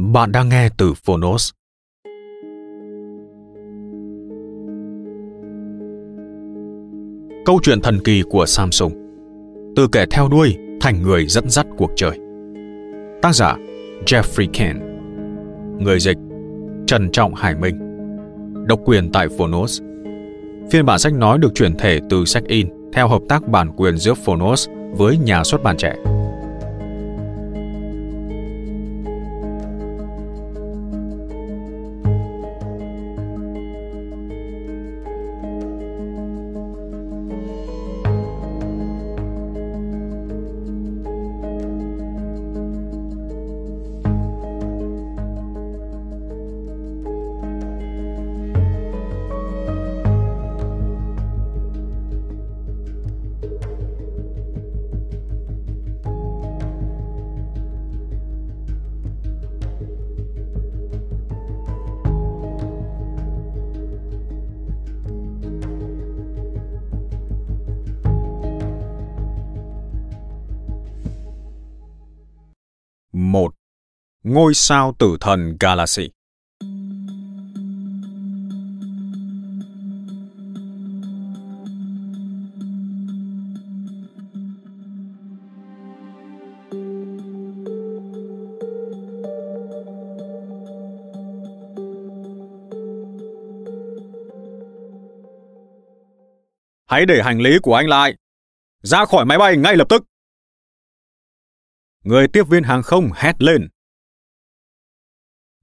Bạn đang nghe từ Phonos. Câu chuyện thần kỳ của Samsung. Từ kẻ theo đuôi thành người dẫn dắt cuộc chơi. Tác giả, Jeffrey Ken Người dịch, Trần Trọng Hải Minh. Độc quyền tại Phonos. Phiên bản sách nói được chuyển thể từ sách in, theo hợp tác bản quyền giữa Phonos với nhà xuất bản trẻ. Một Ngôi sao tử thần Galaxy Hãy để hành lý của anh lại. Ra khỏi máy bay ngay lập tức. Người tiếp viên hàng không hét lên.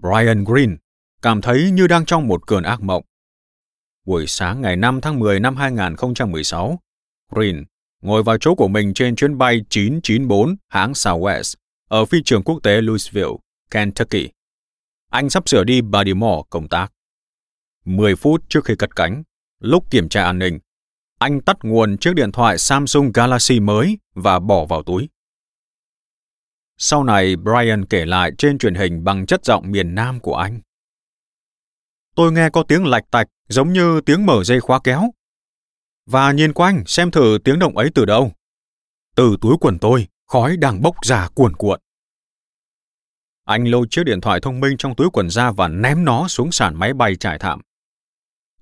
Brian Green cảm thấy như đang trong một cơn ác mộng. Buổi sáng ngày 5 tháng 10 năm 2016, Green ngồi vào chỗ của mình trên chuyến bay 994 hãng Southwest ở phi trường quốc tế Louisville, Kentucky. Anh sắp sửa đi Baltimore công tác. 10 phút trước khi cất cánh, lúc kiểm tra an ninh, anh tắt nguồn chiếc điện thoại Samsung Galaxy mới và bỏ vào túi. Sau này, Brian kể lại trên truyền hình bằng chất giọng miền Nam của anh. Tôi nghe có tiếng lạch tạch giống như tiếng mở dây khóa kéo. Và nhìn quanh xem thử tiếng động ấy từ đâu. Từ túi quần tôi, khói đang bốc ra cuồn cuộn. Anh lôi chiếc điện thoại thông minh trong túi quần ra và ném nó xuống sàn máy bay trải thảm.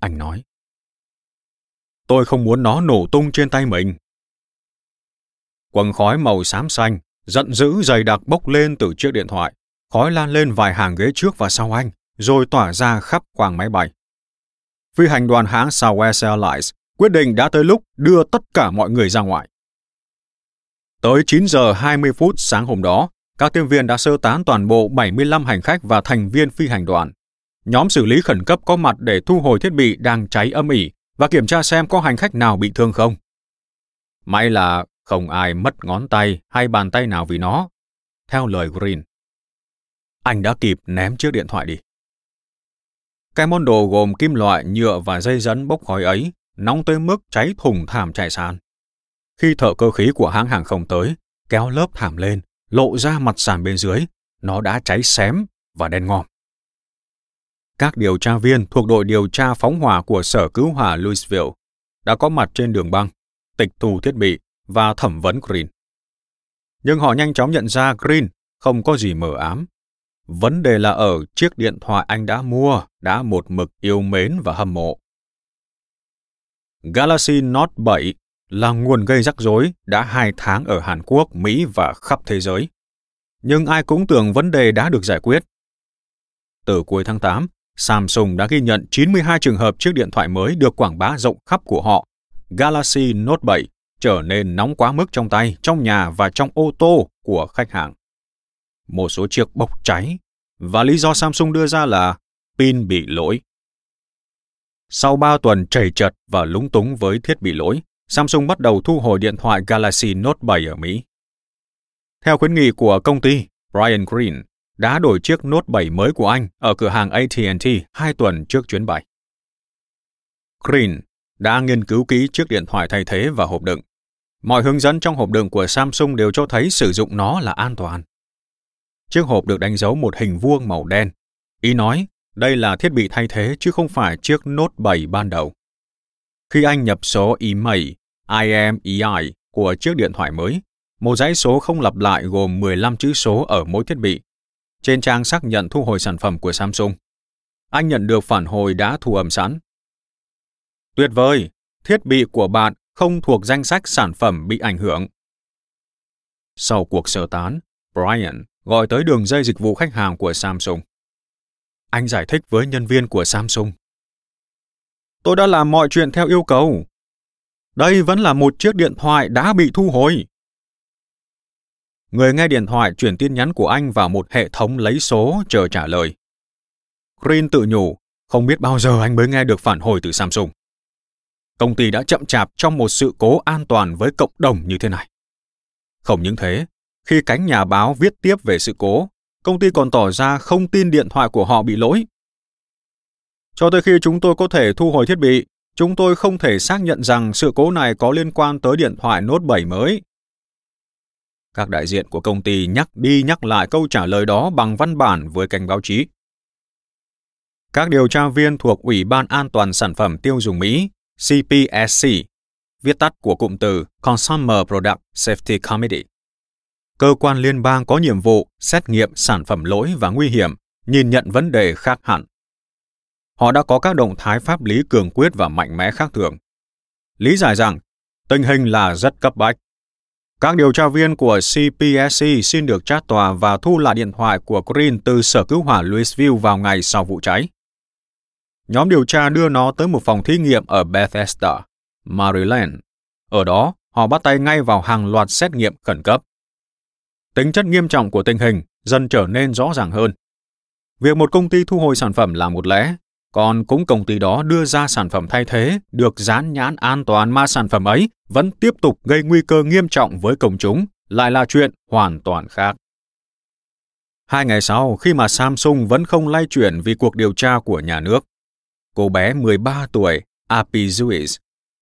Anh nói. Tôi không muốn nó nổ tung trên tay mình. Quần khói màu xám xanh giận dữ dày đặc bốc lên từ chiếc điện thoại, khói lan lên vài hàng ghế trước và sau anh, rồi tỏa ra khắp quang máy bay. Phi hành đoàn hãng Southwest Airlines quyết định đã tới lúc đưa tất cả mọi người ra ngoài. Tới 9 giờ 20 phút sáng hôm đó, các tiếp viên đã sơ tán toàn bộ 75 hành khách và thành viên phi hành đoàn. Nhóm xử lý khẩn cấp có mặt để thu hồi thiết bị đang cháy âm ỉ và kiểm tra xem có hành khách nào bị thương không. May là không ai mất ngón tay hay bàn tay nào vì nó, theo lời Green. Anh đã kịp ném chiếc điện thoại đi. Cái món đồ gồm kim loại, nhựa và dây dẫn bốc khói ấy nóng tới mức cháy thùng thảm trải sàn. Khi thợ cơ khí của hãng hàng không tới, kéo lớp thảm lên, lộ ra mặt sàn bên dưới, nó đã cháy xém và đen ngòm. Các điều tra viên thuộc đội điều tra phóng hỏa của Sở Cứu hỏa Louisville đã có mặt trên đường băng, tịch thu thiết bị và thẩm vấn Green. Nhưng họ nhanh chóng nhận ra Green không có gì mờ ám. Vấn đề là ở chiếc điện thoại anh đã mua, đã một mực yêu mến và hâm mộ. Galaxy Note 7 là nguồn gây rắc rối đã hai tháng ở Hàn Quốc, Mỹ và khắp thế giới. Nhưng ai cũng tưởng vấn đề đã được giải quyết. Từ cuối tháng 8, Samsung đã ghi nhận 92 trường hợp chiếc điện thoại mới được quảng bá rộng khắp của họ. Galaxy Note 7 trở nên nóng quá mức trong tay, trong nhà và trong ô tô của khách hàng. Một số chiếc bốc cháy, và lý do Samsung đưa ra là pin bị lỗi. Sau 3 tuần chảy chật và lúng túng với thiết bị lỗi, Samsung bắt đầu thu hồi điện thoại Galaxy Note 7 ở Mỹ. Theo khuyến nghị của công ty, Brian Green đã đổi chiếc Note 7 mới của anh ở cửa hàng AT&T hai tuần trước chuyến bay. Green đã nghiên cứu kỹ chiếc điện thoại thay thế và hộp đựng. Mọi hướng dẫn trong hộp đựng của Samsung đều cho thấy sử dụng nó là an toàn. Chiếc hộp được đánh dấu một hình vuông màu đen. Ý nói, đây là thiết bị thay thế chứ không phải chiếc Note 7 ban đầu. Khi anh nhập số email IMEI của chiếc điện thoại mới, một dãy số không lặp lại gồm 15 chữ số ở mỗi thiết bị. Trên trang xác nhận thu hồi sản phẩm của Samsung, anh nhận được phản hồi đã thu âm sẵn. Tuyệt vời, thiết bị của bạn không thuộc danh sách sản phẩm bị ảnh hưởng. Sau cuộc sơ tán, Brian gọi tới đường dây dịch vụ khách hàng của Samsung. Anh giải thích với nhân viên của Samsung. Tôi đã làm mọi chuyện theo yêu cầu. Đây vẫn là một chiếc điện thoại đã bị thu hồi. Người nghe điện thoại chuyển tin nhắn của anh vào một hệ thống lấy số chờ trả lời. Green tự nhủ, không biết bao giờ anh mới nghe được phản hồi từ Samsung. Công ty đã chậm chạp trong một sự cố an toàn với cộng đồng như thế này. Không những thế, khi cánh nhà báo viết tiếp về sự cố, công ty còn tỏ ra không tin điện thoại của họ bị lỗi. Cho tới khi chúng tôi có thể thu hồi thiết bị, chúng tôi không thể xác nhận rằng sự cố này có liên quan tới điện thoại Note 7 mới. Các đại diện của công ty nhắc đi nhắc lại câu trả lời đó bằng văn bản với kênh báo chí. Các điều tra viên thuộc Ủy ban An toàn Sản phẩm Tiêu dùng Mỹ, CPSC, viết tắt của cụm từ Consumer Product Safety Committee, cơ quan liên bang có nhiệm vụ xét nghiệm sản phẩm lỗi và nguy hiểm, nhìn nhận vấn đề khác hẳn. Họ đã có các động thái pháp lý cường quyết và mạnh mẽ khác thường. Lý giải rằng, tình hình là rất cấp bách. Các điều tra viên của CPSC xin được trát tòa và thu lại điện thoại của Green từ sở cứu hỏa Louisville vào ngày sau vụ cháy. Nhóm điều tra đưa nó tới một phòng thí nghiệm ở Bethesda, Maryland. Ở đó, họ bắt tay ngay vào hàng loạt xét nghiệm khẩn cấp tính chất nghiêm trọng của tình hình dần trở nên rõ ràng hơn. Việc một công ty thu hồi sản phẩm là một lẽ, còn cũng công ty đó đưa ra sản phẩm thay thế được dán nhãn an toàn mà sản phẩm ấy vẫn tiếp tục gây nguy cơ nghiêm trọng với công chúng lại là chuyện hoàn toàn khác. Hai ngày sau, khi mà Samsung vẫn không lay chuyển vì cuộc điều tra của nhà nước, cô bé 13 tuổi, Api Zuis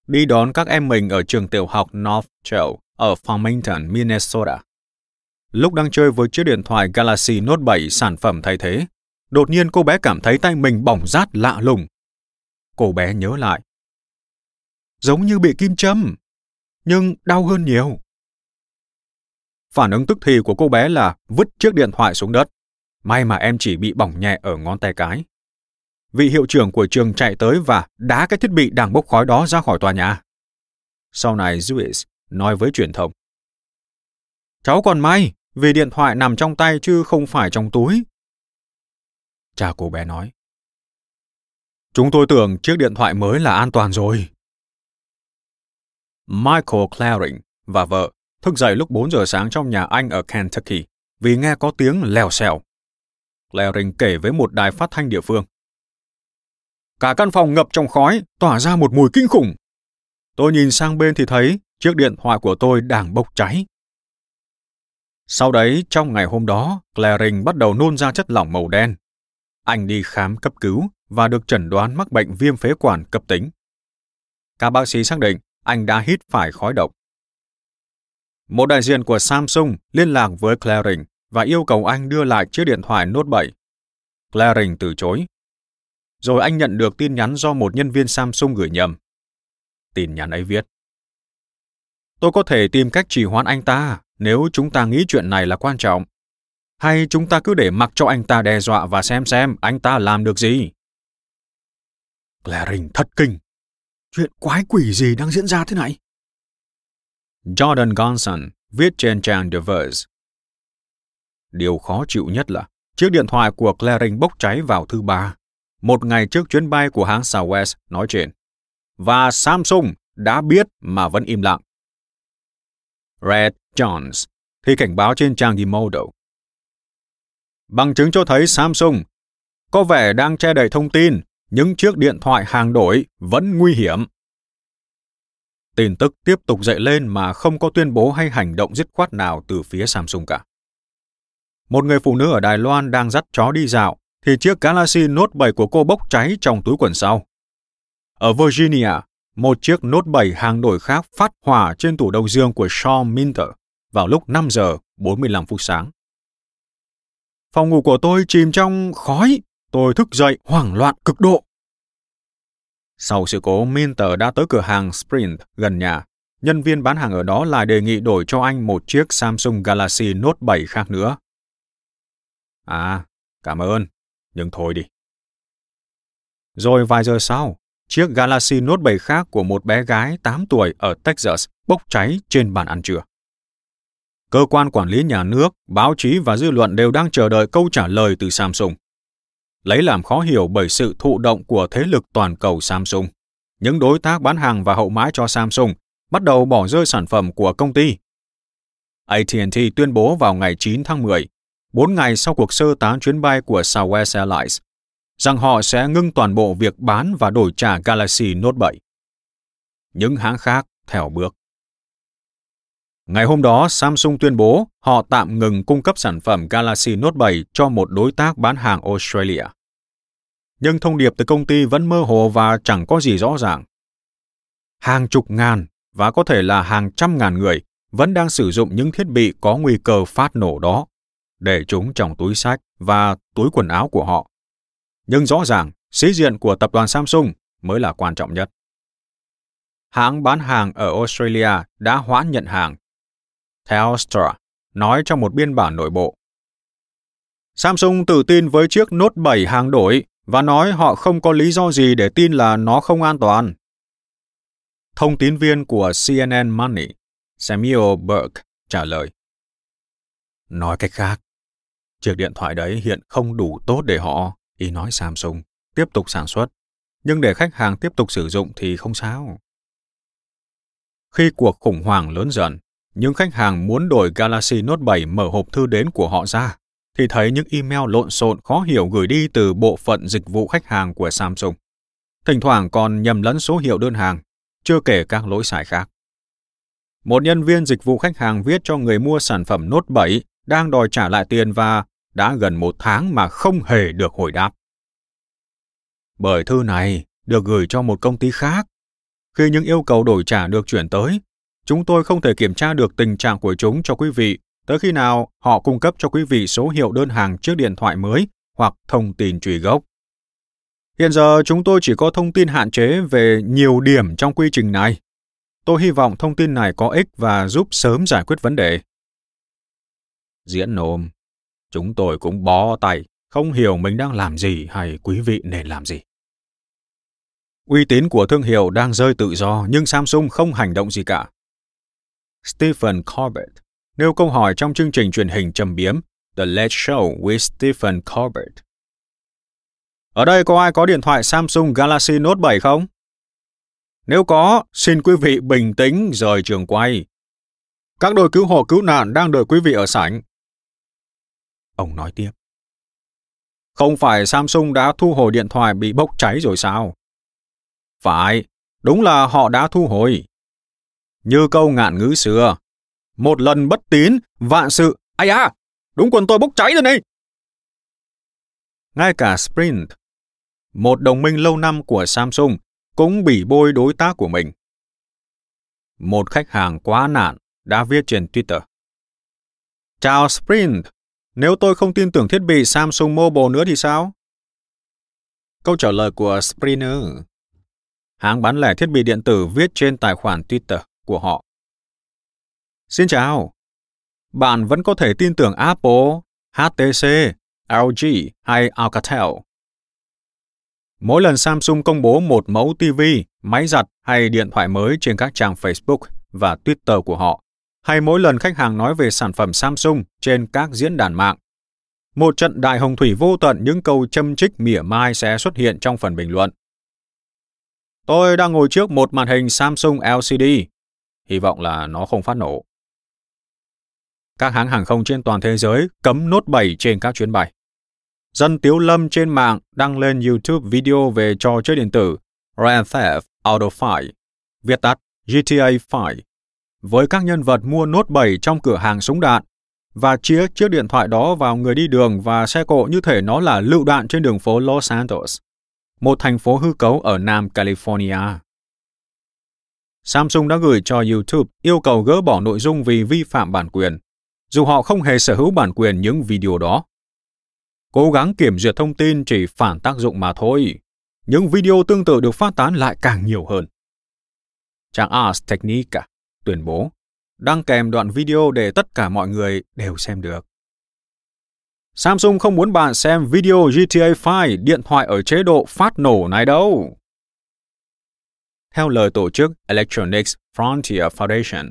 đi đón các em mình ở trường tiểu học North Trail ở Farmington, Minnesota. Lúc đang chơi với chiếc điện thoại Galaxy Note 7 sản phẩm thay thế, đột nhiên cô bé cảm thấy tay mình bỏng rát lạ lùng. Cô bé nhớ lại. Giống như bị kim châm, nhưng đau hơn nhiều. Phản ứng tức thì của cô bé là vứt chiếc điện thoại xuống đất. May mà em chỉ bị bỏng nhẹ ở ngón tay cái. Vị hiệu trưởng của trường chạy tới và đá cái thiết bị đang bốc khói đó ra khỏi tòa nhà. Sau này Lewis nói với truyền thông. Cháu còn may, vì điện thoại nằm trong tay chứ không phải trong túi. Cha cô bé nói. Chúng tôi tưởng chiếc điện thoại mới là an toàn rồi. Michael Claring và vợ thức dậy lúc 4 giờ sáng trong nhà anh ở Kentucky vì nghe có tiếng lèo xèo. Claring kể với một đài phát thanh địa phương. Cả căn phòng ngập trong khói, tỏa ra một mùi kinh khủng. Tôi nhìn sang bên thì thấy chiếc điện thoại của tôi đang bốc cháy. Sau đấy, trong ngày hôm đó, Claring bắt đầu nôn ra chất lỏng màu đen. Anh đi khám cấp cứu và được chẩn đoán mắc bệnh viêm phế quản cấp tính. Các bác sĩ xác định anh đã hít phải khói độc. Một đại diện của Samsung liên lạc với Claring và yêu cầu anh đưa lại chiếc điện thoại Note 7. Claring từ chối. Rồi anh nhận được tin nhắn do một nhân viên Samsung gửi nhầm. Tin nhắn ấy viết. Tôi có thể tìm cách trì hoãn anh ta nếu chúng ta nghĩ chuyện này là quan trọng. Hay chúng ta cứ để mặc cho anh ta đe dọa và xem xem anh ta làm được gì? Claring thất kinh. Chuyện quái quỷ gì đang diễn ra thế này? Jordan Gonson viết trên trang The Verse. Điều khó chịu nhất là chiếc điện thoại của Claring bốc cháy vào thứ ba, một ngày trước chuyến bay của hãng Southwest nói trên. Và Samsung đã biết mà vẫn im lặng. Red Jones thì cảnh báo trên trang Gimodo. Bằng chứng cho thấy Samsung có vẻ đang che đậy thông tin những chiếc điện thoại hàng đổi vẫn nguy hiểm. Tin tức tiếp tục dậy lên mà không có tuyên bố hay hành động dứt khoát nào từ phía Samsung cả. Một người phụ nữ ở Đài Loan đang dắt chó đi dạo, thì chiếc Galaxy Note 7 của cô bốc cháy trong túi quần sau. Ở Virginia, một chiếc Note 7 hàng đổi khác phát hỏa trên tủ đông dương của Sean Minter vào lúc 5 giờ 45 phút sáng. Phòng ngủ của tôi chìm trong khói, tôi thức dậy hoảng loạn cực độ. Sau sự cố, Minter đã tới cửa hàng Sprint gần nhà. Nhân viên bán hàng ở đó lại đề nghị đổi cho anh một chiếc Samsung Galaxy Note 7 khác nữa. À, cảm ơn, nhưng thôi đi. Rồi vài giờ sau, chiếc Galaxy Note 7 khác của một bé gái 8 tuổi ở Texas bốc cháy trên bàn ăn trưa. Cơ quan quản lý nhà nước, báo chí và dư luận đều đang chờ đợi câu trả lời từ Samsung. Lấy làm khó hiểu bởi sự thụ động của thế lực toàn cầu Samsung. Những đối tác bán hàng và hậu mãi cho Samsung bắt đầu bỏ rơi sản phẩm của công ty. AT&T tuyên bố vào ngày 9 tháng 10, 4 ngày sau cuộc sơ tán chuyến bay của Southwest Airlines, rằng họ sẽ ngưng toàn bộ việc bán và đổi trả Galaxy Note 7. Những hãng khác theo bước. Ngày hôm đó, Samsung tuyên bố họ tạm ngừng cung cấp sản phẩm Galaxy Note 7 cho một đối tác bán hàng Australia. Nhưng thông điệp từ công ty vẫn mơ hồ và chẳng có gì rõ ràng. Hàng chục ngàn và có thể là hàng trăm ngàn người vẫn đang sử dụng những thiết bị có nguy cơ phát nổ đó, để chúng trong túi sách và túi quần áo của họ. Nhưng rõ ràng, sĩ diện của tập đoàn Samsung mới là quan trọng nhất. Hãng bán hàng ở Australia đã hoãn nhận hàng Telstra nói trong một biên bản nội bộ. Samsung tự tin với chiếc Note 7 hàng đổi và nói họ không có lý do gì để tin là nó không an toàn. Thông tín viên của CNN Money, Samuel Burke, trả lời. Nói cách khác, chiếc điện thoại đấy hiện không đủ tốt để họ, ý nói Samsung, tiếp tục sản xuất. Nhưng để khách hàng tiếp tục sử dụng thì không sao. Khi cuộc khủng hoảng lớn dần, những khách hàng muốn đổi Galaxy Note 7 mở hộp thư đến của họ ra, thì thấy những email lộn xộn khó hiểu gửi đi từ bộ phận dịch vụ khách hàng của Samsung. Thỉnh thoảng còn nhầm lẫn số hiệu đơn hàng, chưa kể các lỗi sai khác. Một nhân viên dịch vụ khách hàng viết cho người mua sản phẩm Note 7 đang đòi trả lại tiền và đã gần một tháng mà không hề được hồi đáp. Bởi thư này được gửi cho một công ty khác. Khi những yêu cầu đổi trả được chuyển tới, Chúng tôi không thể kiểm tra được tình trạng của chúng cho quý vị tới khi nào họ cung cấp cho quý vị số hiệu đơn hàng chiếc điện thoại mới hoặc thông tin truy gốc. Hiện giờ chúng tôi chỉ có thông tin hạn chế về nhiều điểm trong quy trình này. Tôi hy vọng thông tin này có ích và giúp sớm giải quyết vấn đề. Diễn nôm, chúng tôi cũng bó tay, không hiểu mình đang làm gì hay quý vị nên làm gì. Uy tín của thương hiệu đang rơi tự do nhưng Samsung không hành động gì cả. Stephen Colbert nêu câu hỏi trong chương trình truyền hình trầm biếm The Late Show with Stephen Colbert. Ở đây có ai có điện thoại Samsung Galaxy Note 7 không? Nếu có, xin quý vị bình tĩnh rời trường quay. Các đội cứu hộ cứu nạn đang đợi quý vị ở sảnh. Ông nói tiếp. Không phải Samsung đã thu hồi điện thoại bị bốc cháy rồi sao? Phải, đúng là họ đã thu hồi. Như câu ngạn ngữ xưa, một lần bất tín, vạn sự, ai à, đúng quần tôi bốc cháy rồi này. Ngay cả Sprint, một đồng minh lâu năm của Samsung, cũng bị bôi đối tác của mình. Một khách hàng quá nạn đã viết trên Twitter. Chào Sprint, nếu tôi không tin tưởng thiết bị Samsung Mobile nữa thì sao? Câu trả lời của Sprinter. Hãng bán lẻ thiết bị điện tử viết trên tài khoản Twitter của họ. Xin chào. Bạn vẫn có thể tin tưởng Apple, HTC, LG hay Alcatel. Mỗi lần Samsung công bố một mẫu TV, máy giặt hay điện thoại mới trên các trang Facebook và Twitter của họ, hay mỗi lần khách hàng nói về sản phẩm Samsung trên các diễn đàn mạng, một trận đại hồng thủy vô tận những câu châm trích mỉa mai sẽ xuất hiện trong phần bình luận. Tôi đang ngồi trước một màn hình Samsung LCD. Hy vọng là nó không phát nổ. Các hãng hàng không trên toàn thế giới cấm nốt 7 trên các chuyến bay. Dân Tiếu Lâm trên mạng đăng lên YouTube video về trò chơi điện tử Grand Theft Auto 5, viết tắt GTA 5, với các nhân vật mua nốt 7 trong cửa hàng súng đạn và chia chiếc điện thoại đó vào người đi đường và xe cộ như thể nó là lựu đạn trên đường phố Los Santos, một thành phố hư cấu ở Nam California. Samsung đã gửi cho YouTube yêu cầu gỡ bỏ nội dung vì vi phạm bản quyền, dù họ không hề sở hữu bản quyền những video đó. Cố gắng kiểm duyệt thông tin chỉ phản tác dụng mà thôi. Những video tương tự được phát tán lại càng nhiều hơn. Trang Ars Technica tuyên bố đăng kèm đoạn video để tất cả mọi người đều xem được. Samsung không muốn bạn xem video GTA 5 điện thoại ở chế độ phát nổ này đâu. Theo lời tổ chức Electronics Frontier Foundation,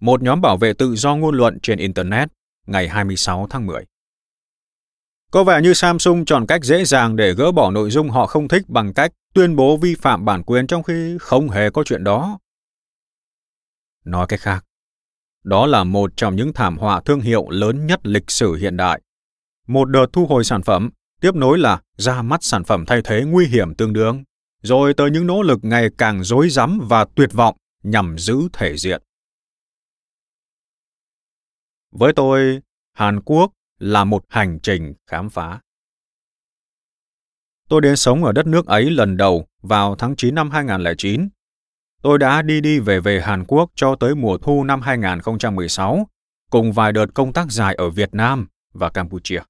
một nhóm bảo vệ tự do ngôn luận trên Internet ngày 26 tháng 10. Có vẻ như Samsung chọn cách dễ dàng để gỡ bỏ nội dung họ không thích bằng cách tuyên bố vi phạm bản quyền trong khi không hề có chuyện đó. Nói cách khác, đó là một trong những thảm họa thương hiệu lớn nhất lịch sử hiện đại. Một đợt thu hồi sản phẩm, tiếp nối là ra mắt sản phẩm thay thế nguy hiểm tương đương, rồi tới những nỗ lực ngày càng rối rắm và tuyệt vọng nhằm giữ thể diện. Với tôi, Hàn Quốc là một hành trình khám phá. Tôi đến sống ở đất nước ấy lần đầu vào tháng 9 năm 2009 Tôi đã đi đi về về Hàn Quốc cho tới mùa thu năm 2016, cùng vài đợt công tác dài ở Việt Nam và Campuchia.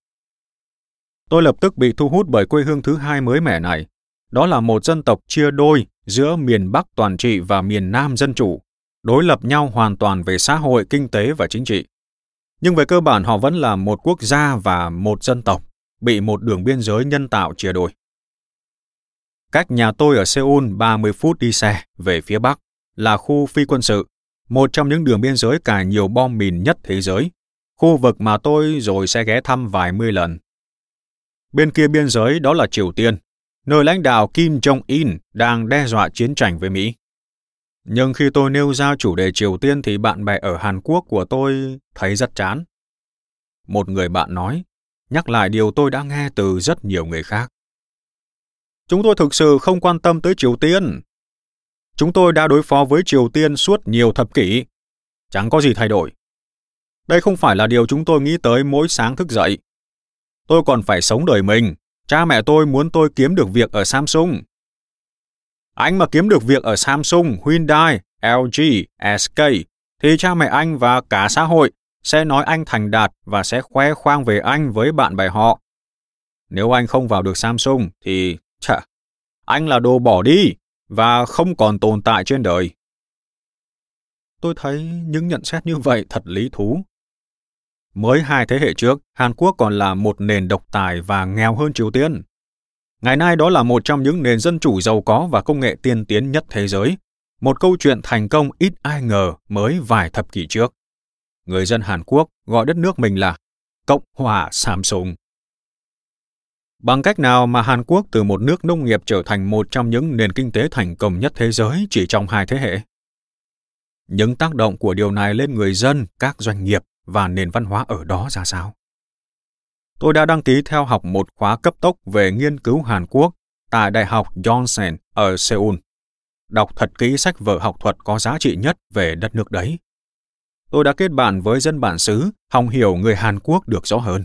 Tôi lập tức bị thu hút bởi quê hương thứ hai mới mẻ này. Đó là một dân tộc chia đôi giữa miền Bắc toàn trị và miền Nam dân chủ, đối lập nhau hoàn toàn về xã hội, kinh tế và chính trị. Nhưng về cơ bản họ vẫn là một quốc gia và một dân tộc, bị một đường biên giới nhân tạo chia đôi. Cách nhà tôi ở Seoul 30 phút đi xe về phía bắc là khu phi quân sự, một trong những đường biên giới cài nhiều bom mìn nhất thế giới, khu vực mà tôi rồi sẽ ghé thăm vài mươi lần. Bên kia biên giới đó là Triều Tiên, nơi lãnh đạo Kim Jong-un đang đe dọa chiến tranh với Mỹ. Nhưng khi tôi nêu ra chủ đề Triều Tiên thì bạn bè ở Hàn Quốc của tôi thấy rất chán. Một người bạn nói, nhắc lại điều tôi đã nghe từ rất nhiều người khác. Chúng tôi thực sự không quan tâm tới Triều Tiên. Chúng tôi đã đối phó với Triều Tiên suốt nhiều thập kỷ. Chẳng có gì thay đổi. Đây không phải là điều chúng tôi nghĩ tới mỗi sáng thức dậy. Tôi còn phải sống đời mình. Cha mẹ tôi muốn tôi kiếm được việc ở Samsung. Anh mà kiếm được việc ở Samsung, Hyundai, LG, SK, thì cha mẹ anh và cả xã hội sẽ nói anh thành đạt và sẽ khoe khoang về anh với bạn bè họ. Nếu anh không vào được Samsung thì Chà, anh là đồ bỏ đi và không còn tồn tại trên đời. Tôi thấy những nhận xét như vậy thật lý thú. Mới hai thế hệ trước, Hàn Quốc còn là một nền độc tài và nghèo hơn Triều Tiên. Ngày nay đó là một trong những nền dân chủ giàu có và công nghệ tiên tiến nhất thế giới. Một câu chuyện thành công ít ai ngờ mới vài thập kỷ trước. Người dân Hàn Quốc gọi đất nước mình là Cộng hòa Samsung. Bằng cách nào mà Hàn Quốc từ một nước nông nghiệp trở thành một trong những nền kinh tế thành công nhất thế giới chỉ trong hai thế hệ? Những tác động của điều này lên người dân, các doanh nghiệp và nền văn hóa ở đó ra sao? Tôi đã đăng ký theo học một khóa cấp tốc về nghiên cứu Hàn Quốc tại Đại học Johnson ở Seoul. Đọc thật kỹ sách vở học thuật có giá trị nhất về đất nước đấy. Tôi đã kết bạn với dân bản xứ, hòng hiểu người Hàn Quốc được rõ hơn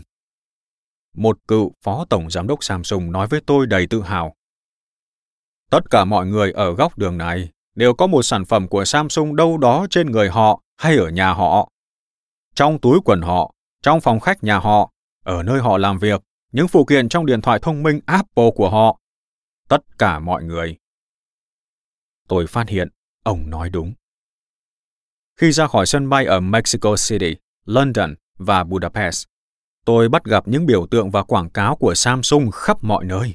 một cựu phó tổng giám đốc Samsung nói với tôi đầy tự hào. Tất cả mọi người ở góc đường này đều có một sản phẩm của Samsung đâu đó trên người họ hay ở nhà họ. Trong túi quần họ, trong phòng khách nhà họ, ở nơi họ làm việc, những phụ kiện trong điện thoại thông minh Apple của họ. Tất cả mọi người. Tôi phát hiện, ông nói đúng. Khi ra khỏi sân bay ở Mexico City, London và Budapest, tôi bắt gặp những biểu tượng và quảng cáo của Samsung khắp mọi nơi.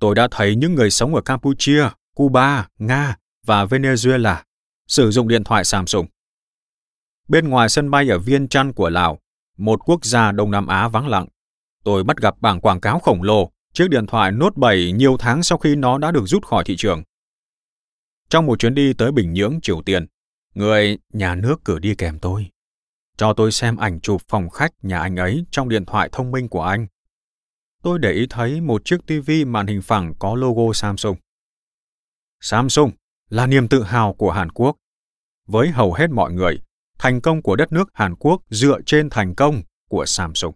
Tôi đã thấy những người sống ở Campuchia, Cuba, Nga và Venezuela sử dụng điện thoại Samsung. Bên ngoài sân bay ở Viên Chăn của Lào, một quốc gia Đông Nam Á vắng lặng, tôi bắt gặp bảng quảng cáo khổng lồ chiếc điện thoại Note 7 nhiều tháng sau khi nó đã được rút khỏi thị trường. Trong một chuyến đi tới Bình Nhưỡng, Triều Tiên, người nhà nước cử đi kèm tôi. Cho tôi xem ảnh chụp phòng khách nhà anh ấy trong điện thoại thông minh của anh. Tôi để ý thấy một chiếc TV màn hình phẳng có logo Samsung. Samsung là niềm tự hào của Hàn Quốc. Với hầu hết mọi người, thành công của đất nước Hàn Quốc dựa trên thành công của Samsung.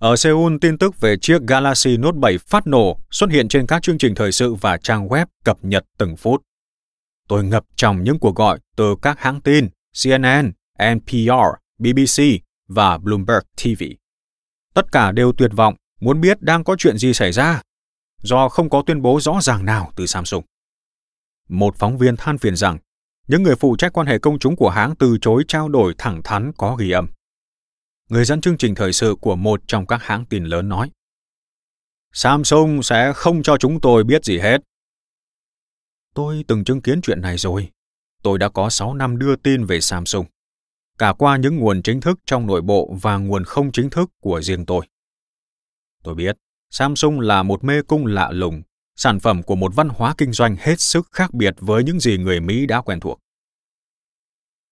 Ở Seoul, tin tức về chiếc Galaxy Note 7 phát nổ xuất hiện trên các chương trình thời sự và trang web cập nhật từng phút. Tôi ngập trong những cuộc gọi từ các hãng tin CNN, NPR, BBC và Bloomberg TV. Tất cả đều tuyệt vọng, muốn biết đang có chuyện gì xảy ra, do không có tuyên bố rõ ràng nào từ Samsung. Một phóng viên than phiền rằng, những người phụ trách quan hệ công chúng của hãng từ chối trao đổi thẳng thắn có ghi âm. Người dẫn chương trình thời sự của một trong các hãng tin lớn nói, Samsung sẽ không cho chúng tôi biết gì hết. Tôi từng chứng kiến chuyện này rồi. Tôi đã có 6 năm đưa tin về Samsung, cả qua những nguồn chính thức trong nội bộ và nguồn không chính thức của riêng tôi. Tôi biết, Samsung là một mê cung lạ lùng, sản phẩm của một văn hóa kinh doanh hết sức khác biệt với những gì người Mỹ đã quen thuộc.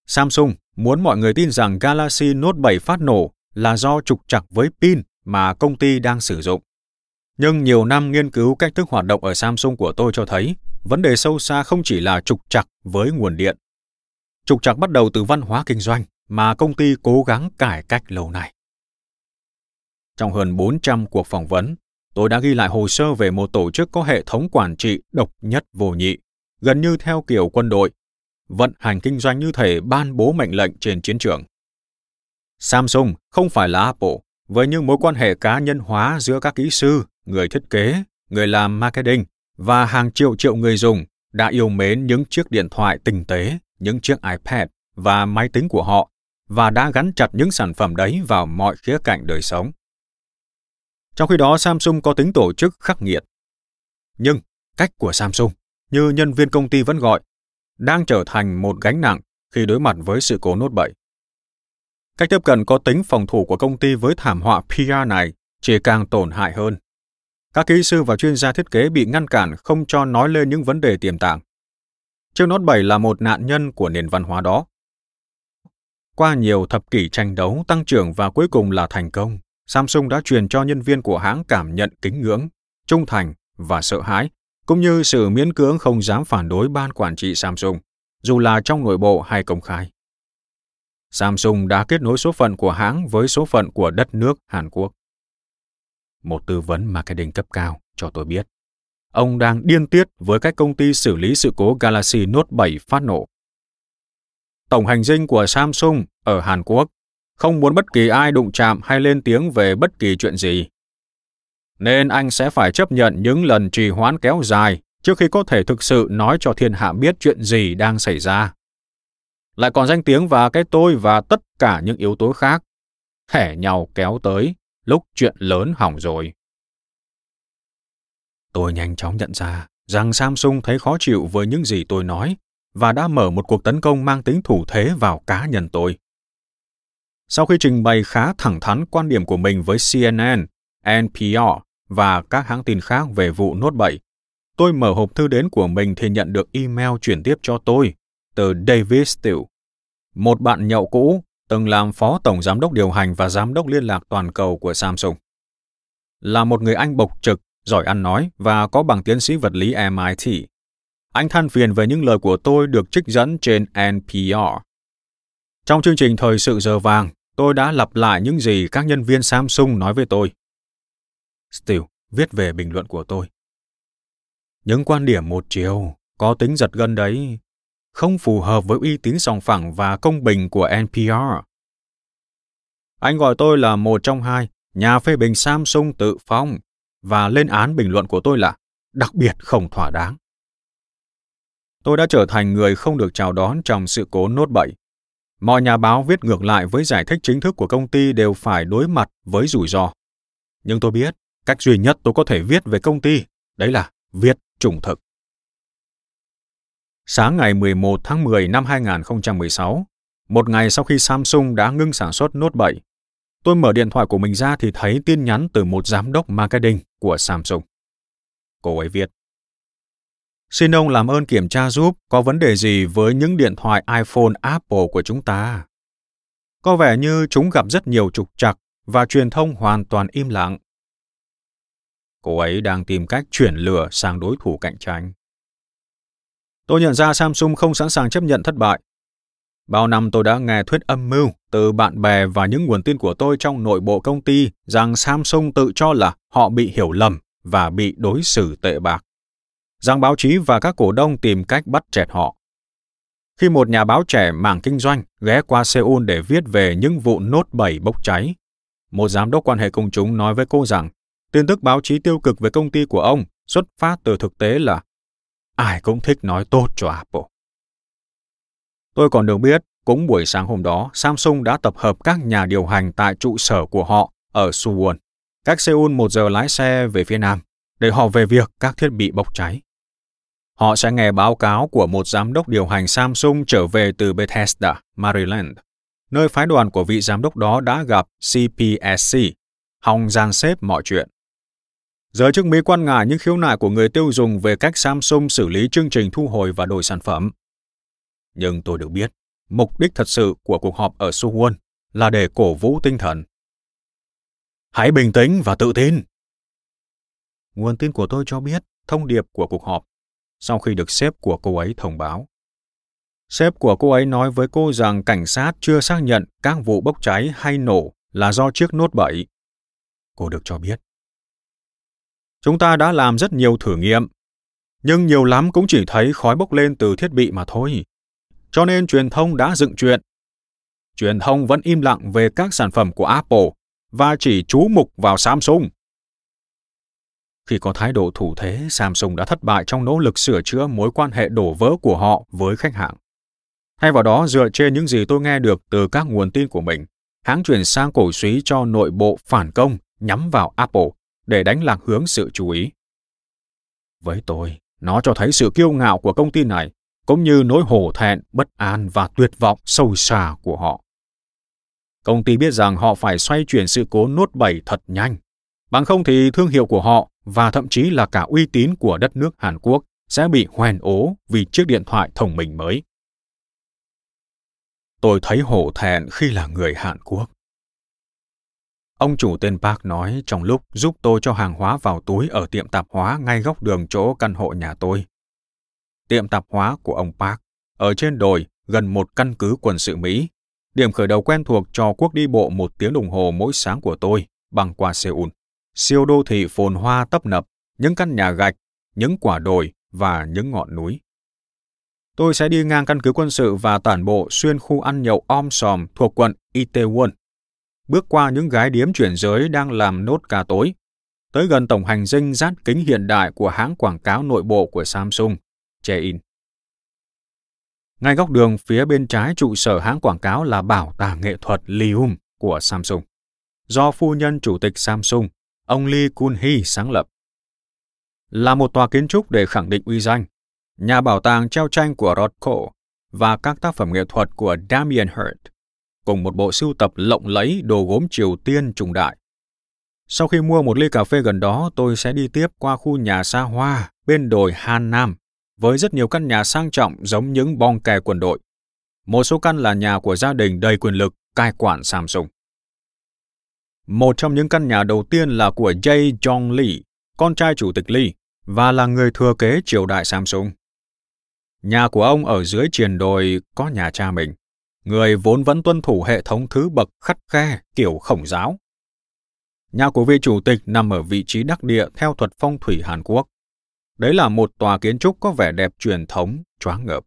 Samsung muốn mọi người tin rằng Galaxy Note 7 phát nổ là do trục trặc với pin mà công ty đang sử dụng. Nhưng nhiều năm nghiên cứu cách thức hoạt động ở Samsung của tôi cho thấy, vấn đề sâu xa không chỉ là trục trặc với nguồn điện. Trục trặc bắt đầu từ văn hóa kinh doanh mà công ty cố gắng cải cách lâu nay. Trong hơn 400 cuộc phỏng vấn, tôi đã ghi lại hồ sơ về một tổ chức có hệ thống quản trị độc nhất vô nhị, gần như theo kiểu quân đội, vận hành kinh doanh như thể ban bố mệnh lệnh trên chiến trường. Samsung không phải là Apple, với những mối quan hệ cá nhân hóa giữa các kỹ sư, người thiết kế, người làm marketing và hàng triệu triệu người dùng đã yêu mến những chiếc điện thoại tinh tế, những chiếc iPad và máy tính của họ và đã gắn chặt những sản phẩm đấy vào mọi khía cạnh đời sống. Trong khi đó, Samsung có tính tổ chức khắc nghiệt. Nhưng cách của Samsung, như nhân viên công ty vẫn gọi, đang trở thành một gánh nặng khi đối mặt với sự cố nốt 7. Cách tiếp cận có tính phòng thủ của công ty với thảm họa PR này chỉ càng tổn hại hơn. Các kỹ sư và chuyên gia thiết kế bị ngăn cản không cho nói lên những vấn đề tiềm tàng. Chiếc Note 7 là một nạn nhân của nền văn hóa đó. Qua nhiều thập kỷ tranh đấu, tăng trưởng và cuối cùng là thành công, Samsung đã truyền cho nhân viên của hãng cảm nhận kính ngưỡng, trung thành và sợ hãi, cũng như sự miễn cưỡng không dám phản đối ban quản trị Samsung, dù là trong nội bộ hay công khai. Samsung đã kết nối số phận của hãng với số phận của đất nước Hàn Quốc. Một tư vấn marketing cấp cao cho tôi biết, ông đang điên tiết với cách công ty xử lý sự cố Galaxy Note 7 phát nổ. Tổng hành dinh của Samsung ở Hàn Quốc không muốn bất kỳ ai đụng chạm hay lên tiếng về bất kỳ chuyện gì. Nên anh sẽ phải chấp nhận những lần trì hoãn kéo dài trước khi có thể thực sự nói cho thiên hạ biết chuyện gì đang xảy ra lại còn danh tiếng và cái tôi và tất cả những yếu tố khác, hẻ nhau kéo tới lúc chuyện lớn hỏng rồi. Tôi nhanh chóng nhận ra rằng Samsung thấy khó chịu với những gì tôi nói và đã mở một cuộc tấn công mang tính thủ thế vào cá nhân tôi. Sau khi trình bày khá thẳng thắn quan điểm của mình với CNN, NPR và các hãng tin khác về vụ Note 7, tôi mở hộp thư đến của mình thì nhận được email chuyển tiếp cho tôi từ David Steele, một bạn nhậu cũ từng làm phó tổng giám đốc điều hành và giám đốc liên lạc toàn cầu của Samsung. Là một người Anh bộc trực, giỏi ăn nói và có bằng tiến sĩ vật lý MIT. Anh than phiền về những lời của tôi được trích dẫn trên NPR. Trong chương trình Thời sự giờ vàng, tôi đã lặp lại những gì các nhân viên Samsung nói với tôi. Steele viết về bình luận của tôi. Những quan điểm một chiều, có tính giật gân đấy, không phù hợp với uy tín sòng phẳng và công bình của NPR. Anh gọi tôi là một trong hai nhà phê bình Samsung tự phong và lên án bình luận của tôi là đặc biệt không thỏa đáng. Tôi đã trở thành người không được chào đón trong sự cố nốt bậy. mọi nhà báo viết ngược lại với giải thích chính thức của công ty đều phải đối mặt với rủi ro. Nhưng tôi biết, cách duy nhất tôi có thể viết về công ty, đấy là viết trung thực. Sáng ngày 11 tháng 10 năm 2016, một ngày sau khi Samsung đã ngưng sản xuất Note 7, tôi mở điện thoại của mình ra thì thấy tin nhắn từ một giám đốc marketing của Samsung. Cô ấy viết, Xin ông làm ơn kiểm tra giúp có vấn đề gì với những điện thoại iPhone Apple của chúng ta. Có vẻ như chúng gặp rất nhiều trục trặc và truyền thông hoàn toàn im lặng. Cô ấy đang tìm cách chuyển lửa sang đối thủ cạnh tranh. Tôi nhận ra Samsung không sẵn sàng chấp nhận thất bại. Bao năm tôi đã nghe thuyết âm mưu từ bạn bè và những nguồn tin của tôi trong nội bộ công ty rằng Samsung tự cho là họ bị hiểu lầm và bị đối xử tệ bạc rằng báo chí và các cổ đông tìm cách bắt chẹt họ. Khi một nhà báo trẻ mảng kinh doanh ghé qua Seoul để viết về những vụ nốt 7 bốc cháy, một giám đốc quan hệ công chúng nói với cô rằng tin tức báo chí tiêu cực về công ty của ông xuất phát từ thực tế là ai cũng thích nói tốt cho Apple. Tôi còn được biết, cũng buổi sáng hôm đó, Samsung đã tập hợp các nhà điều hành tại trụ sở của họ ở Suwon, cách Seoul một giờ lái xe về phía nam, để họ về việc các thiết bị bốc cháy. Họ sẽ nghe báo cáo của một giám đốc điều hành Samsung trở về từ Bethesda, Maryland, nơi phái đoàn của vị giám đốc đó đã gặp CPSC, hòng gian xếp mọi chuyện. Giới chức Mỹ quan ngại những khiếu nại của người tiêu dùng về cách Samsung xử lý chương trình thu hồi và đổi sản phẩm. Nhưng tôi được biết, mục đích thật sự của cuộc họp ở Suwon là để cổ vũ tinh thần. Hãy bình tĩnh và tự tin. Nguồn tin của tôi cho biết thông điệp của cuộc họp sau khi được sếp của cô ấy thông báo. Sếp của cô ấy nói với cô rằng cảnh sát chưa xác nhận các vụ bốc cháy hay nổ là do chiếc nốt 7. Cô được cho biết. Chúng ta đã làm rất nhiều thử nghiệm, nhưng nhiều lắm cũng chỉ thấy khói bốc lên từ thiết bị mà thôi. Cho nên truyền thông đã dựng chuyện. Truyền thông vẫn im lặng về các sản phẩm của Apple và chỉ chú mục vào Samsung. Khi có thái độ thủ thế, Samsung đã thất bại trong nỗ lực sửa chữa mối quan hệ đổ vỡ của họ với khách hàng. Thay vào đó, dựa trên những gì tôi nghe được từ các nguồn tin của mình, hãng chuyển sang cổ suý cho nội bộ phản công nhắm vào Apple để đánh lạc hướng sự chú ý. Với tôi, nó cho thấy sự kiêu ngạo của công ty này, cũng như nỗi hổ thẹn, bất an và tuyệt vọng sâu xa của họ. Công ty biết rằng họ phải xoay chuyển sự cố nốt bảy thật nhanh. Bằng không thì thương hiệu của họ và thậm chí là cả uy tín của đất nước Hàn Quốc sẽ bị hoen ố vì chiếc điện thoại thông minh mới. Tôi thấy hổ thẹn khi là người Hàn Quốc. Ông chủ tên Park nói trong lúc giúp tôi cho hàng hóa vào túi ở tiệm tạp hóa ngay góc đường chỗ căn hộ nhà tôi. Tiệm tạp hóa của ông Park ở trên đồi gần một căn cứ quân sự Mỹ, điểm khởi đầu quen thuộc cho cuộc đi bộ một tiếng đồng hồ mỗi sáng của tôi băng qua Seoul siêu đô thị phồn hoa tấp nập, những căn nhà gạch, những quả đồi và những ngọn núi. Tôi sẽ đi ngang căn cứ quân sự và tản bộ xuyên khu ăn nhậu om sòm thuộc quận Itaewon, bước qua những gái điếm chuyển giới đang làm nốt cả tối, tới gần tổng hành dinh rát kính hiện đại của hãng quảng cáo nội bộ của Samsung, Chein. Ngay góc đường phía bên trái trụ sở hãng quảng cáo là bảo tàng nghệ thuật Lium của Samsung, do phu nhân chủ tịch Samsung ông Lee Kun-hee sáng lập. Là một tòa kiến trúc để khẳng định uy danh, nhà bảo tàng treo tranh của Rothko và các tác phẩm nghệ thuật của Damien Hirst, cùng một bộ sưu tập lộng lẫy đồ gốm Triều Tiên trùng đại. Sau khi mua một ly cà phê gần đó, tôi sẽ đi tiếp qua khu nhà xa hoa bên đồi Han Nam, với rất nhiều căn nhà sang trọng giống những bong kè quân đội. Một số căn là nhà của gia đình đầy quyền lực cai quản Samsung. Một trong những căn nhà đầu tiên là của Jae Jong Lee, con trai chủ tịch Lee, và là người thừa kế triều đại Samsung. Nhà của ông ở dưới triền đồi có nhà cha mình, người vốn vẫn tuân thủ hệ thống thứ bậc khắt khe kiểu khổng giáo. Nhà của vị chủ tịch nằm ở vị trí đắc địa theo thuật phong thủy Hàn Quốc. Đấy là một tòa kiến trúc có vẻ đẹp truyền thống, choáng ngợp.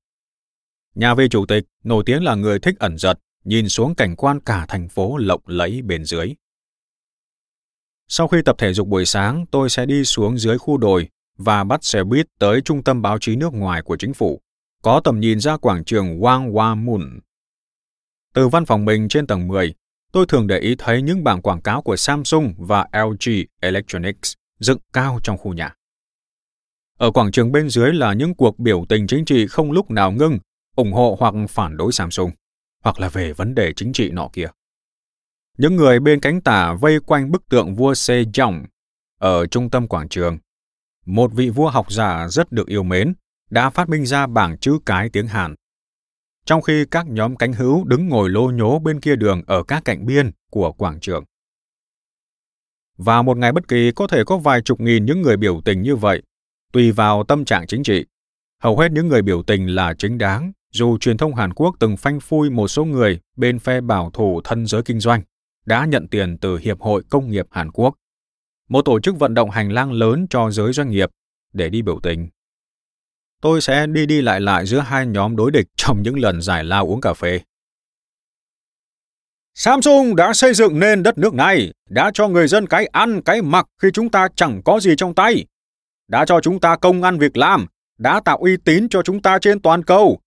Nhà vị chủ tịch nổi tiếng là người thích ẩn giật, nhìn xuống cảnh quan cả thành phố lộng lẫy bên dưới. Sau khi tập thể dục buổi sáng, tôi sẽ đi xuống dưới khu đồi và bắt xe buýt tới trung tâm báo chí nước ngoài của chính phủ, có tầm nhìn ra quảng trường Wang Mun. Từ văn phòng mình trên tầng 10, tôi thường để ý thấy những bảng quảng cáo của Samsung và LG Electronics dựng cao trong khu nhà. Ở quảng trường bên dưới là những cuộc biểu tình chính trị không lúc nào ngưng, ủng hộ hoặc phản đối Samsung, hoặc là về vấn đề chính trị nọ kia. Những người bên cánh tả vây quanh bức tượng vua Sejong ở trung tâm quảng trường. Một vị vua học giả rất được yêu mến đã phát minh ra bảng chữ cái tiếng Hàn. Trong khi các nhóm cánh hữu đứng ngồi lô nhố bên kia đường ở các cạnh biên của quảng trường. và một ngày bất kỳ có thể có vài chục nghìn những người biểu tình như vậy, tùy vào tâm trạng chính trị. Hầu hết những người biểu tình là chính đáng, dù truyền thông Hàn Quốc từng phanh phui một số người bên phe bảo thủ thân giới kinh doanh đã nhận tiền từ Hiệp hội Công nghiệp Hàn Quốc, một tổ chức vận động hành lang lớn cho giới doanh nghiệp để đi biểu tình. Tôi sẽ đi đi lại lại giữa hai nhóm đối địch trong những lần giải lao uống cà phê. Samsung đã xây dựng nên đất nước này, đã cho người dân cái ăn, cái mặc khi chúng ta chẳng có gì trong tay. Đã cho chúng ta công ăn việc làm, đã tạo uy tín cho chúng ta trên toàn cầu.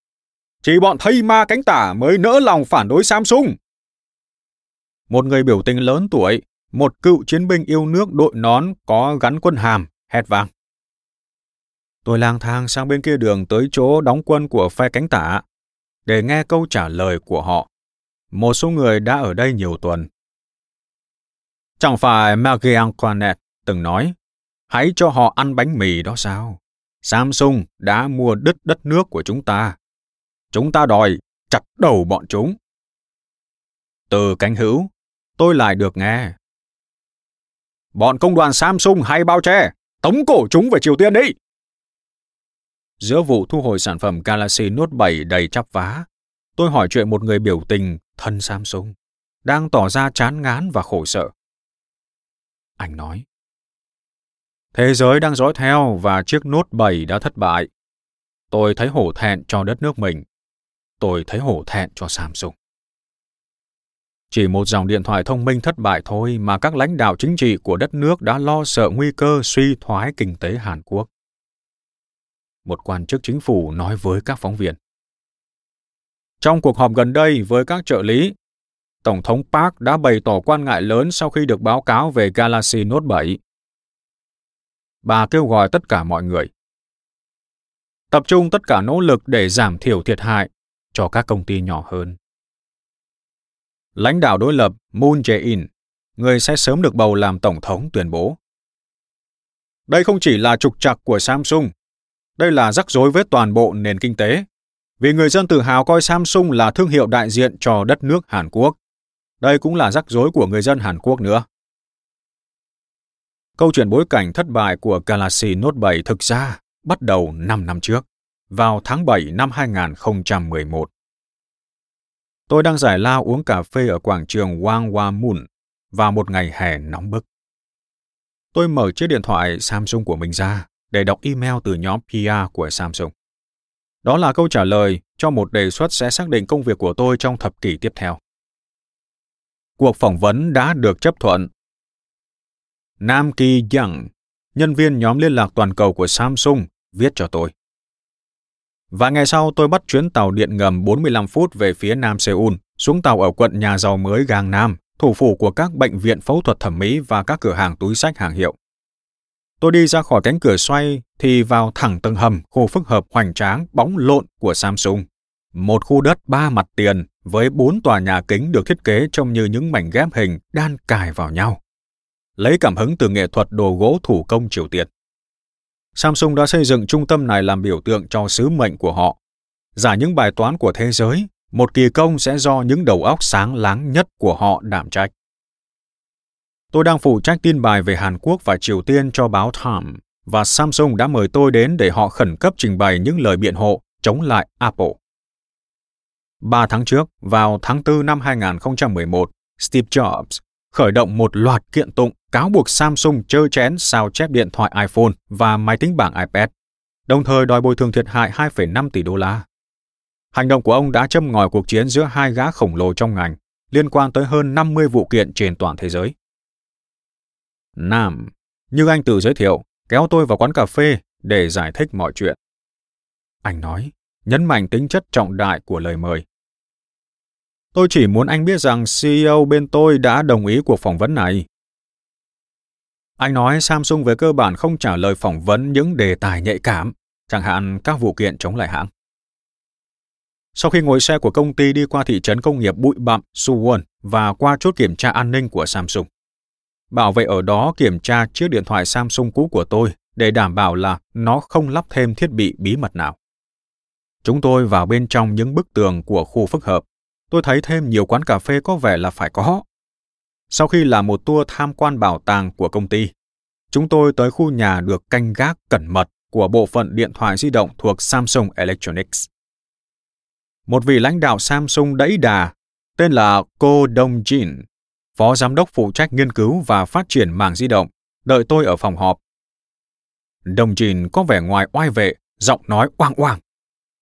Chỉ bọn thây ma cánh tả mới nỡ lòng phản đối Samsung. Một người biểu tình lớn tuổi, một cựu chiến binh yêu nước đội nón có gắn quân hàm, hét vang. Tôi lang thang sang bên kia đường tới chỗ đóng quân của phe cánh tả, để nghe câu trả lời của họ. Một số người đã ở đây nhiều tuần. Chẳng phải Marie Antoinette từng nói, hãy cho họ ăn bánh mì đó sao? Samsung đã mua đứt đất nước của chúng ta. Chúng ta đòi chặt đầu bọn chúng. Từ cánh hữu, tôi lại được nghe. Bọn công đoàn Samsung hay bao che, tống cổ chúng về Triều Tiên đi! Giữa vụ thu hồi sản phẩm Galaxy Note 7 đầy chắp vá, tôi hỏi chuyện một người biểu tình thân Samsung, đang tỏ ra chán ngán và khổ sở. Anh nói, Thế giới đang dõi theo và chiếc Note 7 đã thất bại. Tôi thấy hổ thẹn cho đất nước mình. Tôi thấy hổ thẹn cho Samsung. Chỉ một dòng điện thoại thông minh thất bại thôi mà các lãnh đạo chính trị của đất nước đã lo sợ nguy cơ suy thoái kinh tế Hàn Quốc. Một quan chức chính phủ nói với các phóng viên. Trong cuộc họp gần đây với các trợ lý, Tổng thống Park đã bày tỏ quan ngại lớn sau khi được báo cáo về Galaxy Note 7. Bà kêu gọi tất cả mọi người tập trung tất cả nỗ lực để giảm thiểu thiệt hại cho các công ty nhỏ hơn. Lãnh đạo đối lập Moon Jae-in, người sẽ sớm được bầu làm tổng thống tuyên bố. Đây không chỉ là trục trặc của Samsung, đây là rắc rối với toàn bộ nền kinh tế, vì người dân tự hào coi Samsung là thương hiệu đại diện cho đất nước Hàn Quốc. Đây cũng là rắc rối của người dân Hàn Quốc nữa. Câu chuyện bối cảnh thất bại của Galaxy Note 7 thực ra bắt đầu 5 năm trước, vào tháng 7 năm 2011. Tôi đang giải lao uống cà phê ở quảng trường Wang vào một ngày hè nóng bức. Tôi mở chiếc điện thoại Samsung của mình ra để đọc email từ nhóm PR của Samsung. Đó là câu trả lời cho một đề xuất sẽ xác định công việc của tôi trong thập kỷ tiếp theo. Cuộc phỏng vấn đã được chấp thuận. Nam Ki Young, nhân viên nhóm liên lạc toàn cầu của Samsung, viết cho tôi. Vài ngày sau, tôi bắt chuyến tàu điện ngầm 45 phút về phía Nam Seoul, xuống tàu ở quận nhà giàu mới Gang Nam, thủ phủ của các bệnh viện phẫu thuật thẩm mỹ và các cửa hàng túi sách hàng hiệu. Tôi đi ra khỏi cánh cửa xoay thì vào thẳng tầng hầm khu phức hợp hoành tráng bóng lộn của Samsung. Một khu đất ba mặt tiền với bốn tòa nhà kính được thiết kế trông như những mảnh ghép hình đan cài vào nhau. Lấy cảm hứng từ nghệ thuật đồ gỗ thủ công Triều Tiên. Samsung đã xây dựng trung tâm này làm biểu tượng cho sứ mệnh của họ. Giải những bài toán của thế giới, một kỳ công sẽ do những đầu óc sáng láng nhất của họ đảm trách. Tôi đang phụ trách tin bài về Hàn Quốc và Triều Tiên cho báo Time, và Samsung đã mời tôi đến để họ khẩn cấp trình bày những lời biện hộ chống lại Apple. Ba tháng trước, vào tháng 4 năm 2011, Steve Jobs khởi động một loạt kiện tụng cáo buộc Samsung chơ chén sao chép điện thoại iPhone và máy tính bảng iPad, đồng thời đòi bồi thường thiệt hại 2,5 tỷ đô la. Hành động của ông đã châm ngòi cuộc chiến giữa hai gã khổng lồ trong ngành, liên quan tới hơn 50 vụ kiện trên toàn thế giới. Nam, như anh tự giới thiệu, kéo tôi vào quán cà phê để giải thích mọi chuyện. Anh nói, nhấn mạnh tính chất trọng đại của lời mời. Tôi chỉ muốn anh biết rằng CEO bên tôi đã đồng ý cuộc phỏng vấn này. Anh nói Samsung về cơ bản không trả lời phỏng vấn những đề tài nhạy cảm, chẳng hạn các vụ kiện chống lại hãng. Sau khi ngồi xe của công ty đi qua thị trấn công nghiệp bụi bặm Suwon và qua chốt kiểm tra an ninh của Samsung, bảo vệ ở đó kiểm tra chiếc điện thoại Samsung cũ của tôi để đảm bảo là nó không lắp thêm thiết bị bí mật nào. Chúng tôi vào bên trong những bức tường của khu phức hợp. Tôi thấy thêm nhiều quán cà phê có vẻ là phải có. Sau khi làm một tour tham quan bảo tàng của công ty, chúng tôi tới khu nhà được canh gác cẩn mật của bộ phận điện thoại di động thuộc Samsung Electronics. Một vị lãnh đạo Samsung đẫy đà, tên là Ko Dong Jin, phó giám đốc phụ trách nghiên cứu và phát triển mảng di động, đợi tôi ở phòng họp. Đồng Trình có vẻ ngoài oai vệ, giọng nói oang oang,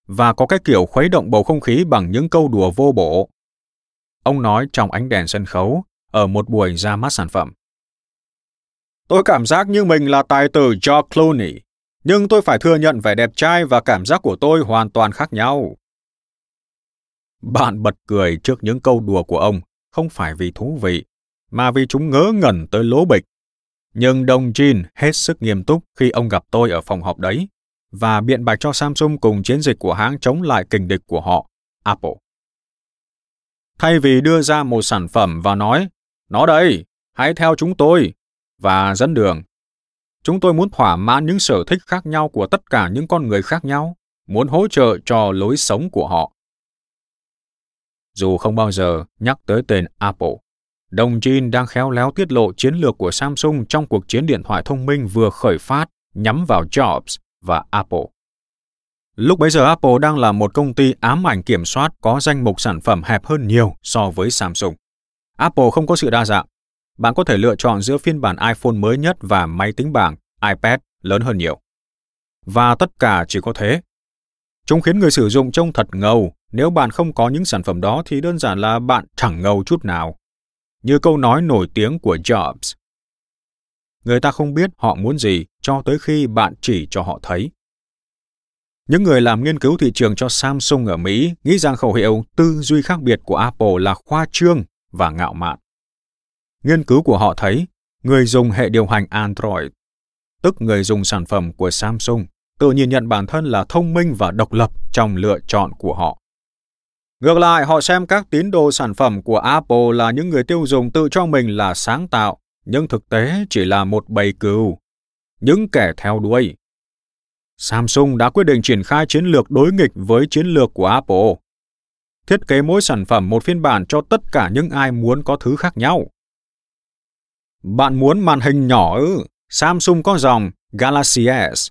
và có cái kiểu khuấy động bầu không khí bằng những câu đùa vô bổ. Ông nói trong ánh đèn sân khấu, ở một buổi ra mắt sản phẩm. Tôi cảm giác như mình là tài tử George Clooney, nhưng tôi phải thừa nhận vẻ đẹp trai và cảm giác của tôi hoàn toàn khác nhau. Bạn bật cười trước những câu đùa của ông, không phải vì thú vị, mà vì chúng ngớ ngẩn tới lố bịch. Nhưng Đông Jin hết sức nghiêm túc khi ông gặp tôi ở phòng họp đấy, và biện bạch cho Samsung cùng chiến dịch của hãng chống lại kình địch của họ, Apple. Thay vì đưa ra một sản phẩm và nói, nó đây, hãy theo chúng tôi, và dẫn đường. Chúng tôi muốn thỏa mãn những sở thích khác nhau của tất cả những con người khác nhau, muốn hỗ trợ cho lối sống của họ. Dù không bao giờ nhắc tới tên Apple, Đồng Jin đang khéo léo tiết lộ chiến lược của Samsung trong cuộc chiến điện thoại thông minh vừa khởi phát nhắm vào Jobs và Apple. Lúc bấy giờ Apple đang là một công ty ám ảnh kiểm soát có danh mục sản phẩm hẹp hơn nhiều so với Samsung. Apple không có sự đa dạng. Bạn có thể lựa chọn giữa phiên bản iPhone mới nhất và máy tính bảng, iPad lớn hơn nhiều. Và tất cả chỉ có thế. Chúng khiến người sử dụng trông thật ngầu. Nếu bạn không có những sản phẩm đó thì đơn giản là bạn chẳng ngầu chút nào. Như câu nói nổi tiếng của Jobs. Người ta không biết họ muốn gì cho tới khi bạn chỉ cho họ thấy. Những người làm nghiên cứu thị trường cho Samsung ở Mỹ nghĩ rằng khẩu hiệu tư duy khác biệt của Apple là khoa trương và ngạo mạn. Nghiên cứu của họ thấy người dùng hệ điều hành Android, tức người dùng sản phẩm của Samsung, tự nhìn nhận bản thân là thông minh và độc lập trong lựa chọn của họ. Ngược lại, họ xem các tín đồ sản phẩm của Apple là những người tiêu dùng tự cho mình là sáng tạo, nhưng thực tế chỉ là một bầy cừu, những kẻ theo đuôi. Samsung đã quyết định triển khai chiến lược đối nghịch với chiến lược của Apple. Thiết kế mỗi sản phẩm một phiên bản cho tất cả những ai muốn có thứ khác nhau. Bạn muốn màn hình nhỏ ư? Samsung có dòng Galaxy S.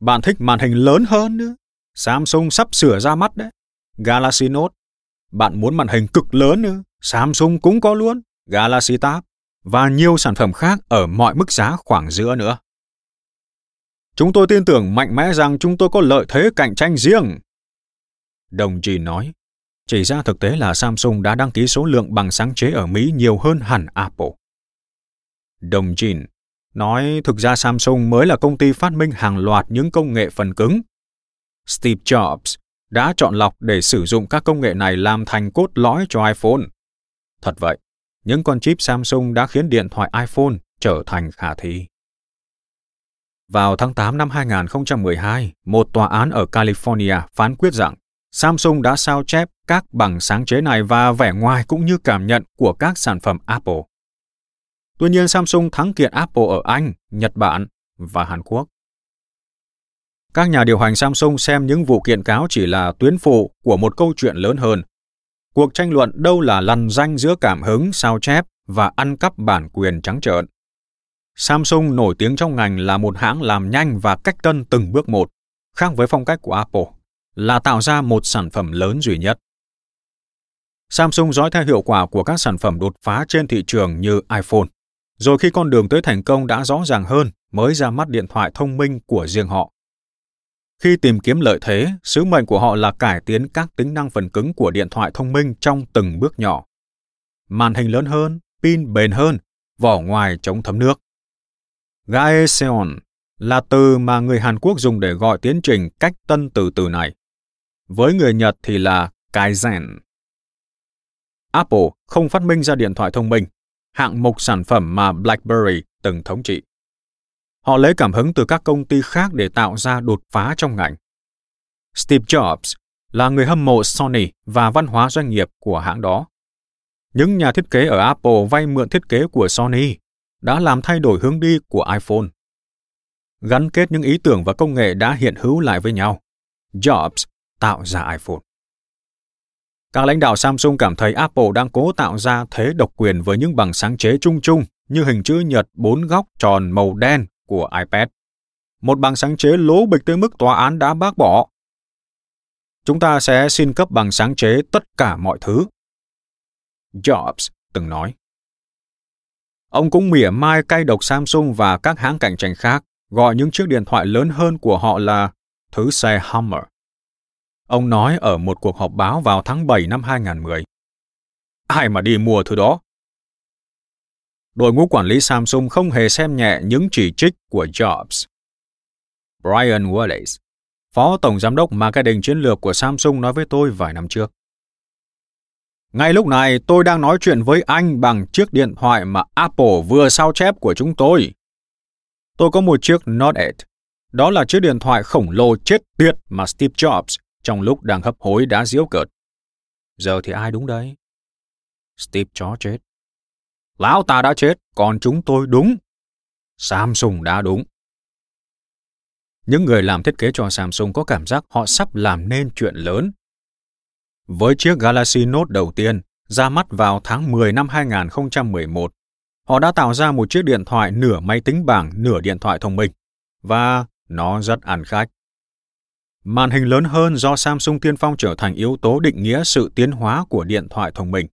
Bạn thích màn hình lớn hơn nữa? Samsung sắp sửa ra mắt đấy. Galaxy Note. Bạn muốn màn hình cực lớn nữa? Samsung cũng có luôn. Galaxy Tab. Và nhiều sản phẩm khác ở mọi mức giá khoảng giữa nữa. Chúng tôi tin tưởng mạnh mẽ rằng chúng tôi có lợi thế cạnh tranh riêng. Đồng chí nói, chỉ ra thực tế là Samsung đã đăng ký số lượng bằng sáng chế ở Mỹ nhiều hơn hẳn Apple. Đồng Jin nói thực ra Samsung mới là công ty phát minh hàng loạt những công nghệ phần cứng. Steve Jobs đã chọn lọc để sử dụng các công nghệ này làm thành cốt lõi cho iPhone. Thật vậy, những con chip Samsung đã khiến điện thoại iPhone trở thành khả thi. Vào tháng 8 năm 2012, một tòa án ở California phán quyết rằng Samsung đã sao chép các bằng sáng chế này và vẻ ngoài cũng như cảm nhận của các sản phẩm Apple. Tuy nhiên Samsung thắng kiện Apple ở Anh, Nhật Bản và Hàn Quốc. Các nhà điều hành Samsung xem những vụ kiện cáo chỉ là tuyến phụ của một câu chuyện lớn hơn. Cuộc tranh luận đâu là lằn danh giữa cảm hứng, sao chép và ăn cắp bản quyền trắng trợn. Samsung nổi tiếng trong ngành là một hãng làm nhanh và cách tân từng bước một, khác với phong cách của Apple, là tạo ra một sản phẩm lớn duy nhất. Samsung dõi theo hiệu quả của các sản phẩm đột phá trên thị trường như iPhone. Rồi khi con đường tới thành công đã rõ ràng hơn, mới ra mắt điện thoại thông minh của riêng họ. Khi tìm kiếm lợi thế, sứ mệnh của họ là cải tiến các tính năng phần cứng của điện thoại thông minh trong từng bước nhỏ. Màn hình lớn hơn, pin bền hơn, vỏ ngoài chống thấm nước. Gaeseon là từ mà người Hàn Quốc dùng để gọi tiến trình cách tân từ từ này. Với người Nhật thì là Kaizen. Apple không phát minh ra điện thoại thông minh, hạng mục sản phẩm mà BlackBerry từng thống trị. Họ lấy cảm hứng từ các công ty khác để tạo ra đột phá trong ngành. Steve Jobs là người hâm mộ Sony và văn hóa doanh nghiệp của hãng đó. Những nhà thiết kế ở Apple vay mượn thiết kế của Sony đã làm thay đổi hướng đi của iPhone. Gắn kết những ý tưởng và công nghệ đã hiện hữu lại với nhau. Jobs tạo ra iPhone. Các lãnh đạo Samsung cảm thấy Apple đang cố tạo ra thế độc quyền với những bằng sáng chế chung chung như hình chữ nhật bốn góc tròn màu đen của iPad. Một bằng sáng chế lố bịch tới mức tòa án đã bác bỏ. Chúng ta sẽ xin cấp bằng sáng chế tất cả mọi thứ. Jobs từng nói. Ông cũng mỉa mai cay độc Samsung và các hãng cạnh tranh khác, gọi những chiếc điện thoại lớn hơn của họ là thứ xe Hummer. Ông nói ở một cuộc họp báo vào tháng 7 năm 2010. Ai mà đi mua thứ đó? Đội ngũ quản lý Samsung không hề xem nhẹ những chỉ trích của Jobs. Brian Wallace, Phó Tổng Giám đốc Marketing Chiến lược của Samsung nói với tôi vài năm trước. Ngay lúc này, tôi đang nói chuyện với anh bằng chiếc điện thoại mà Apple vừa sao chép của chúng tôi. Tôi có một chiếc Note 8. Đó là chiếc điện thoại khổng lồ chết tiệt mà Steve Jobs trong lúc đang hấp hối đã diễu cợt. Giờ thì ai đúng đấy? Steve chó chết. Lão ta đã chết, còn chúng tôi đúng. Samsung đã đúng. Những người làm thiết kế cho Samsung có cảm giác họ sắp làm nên chuyện lớn. Với chiếc Galaxy Note đầu tiên, ra mắt vào tháng 10 năm 2011, họ đã tạo ra một chiếc điện thoại nửa máy tính bảng, nửa điện thoại thông minh. Và nó rất ăn khách. Màn hình lớn hơn do Samsung tiên phong trở thành yếu tố định nghĩa sự tiến hóa của điện thoại thông minh.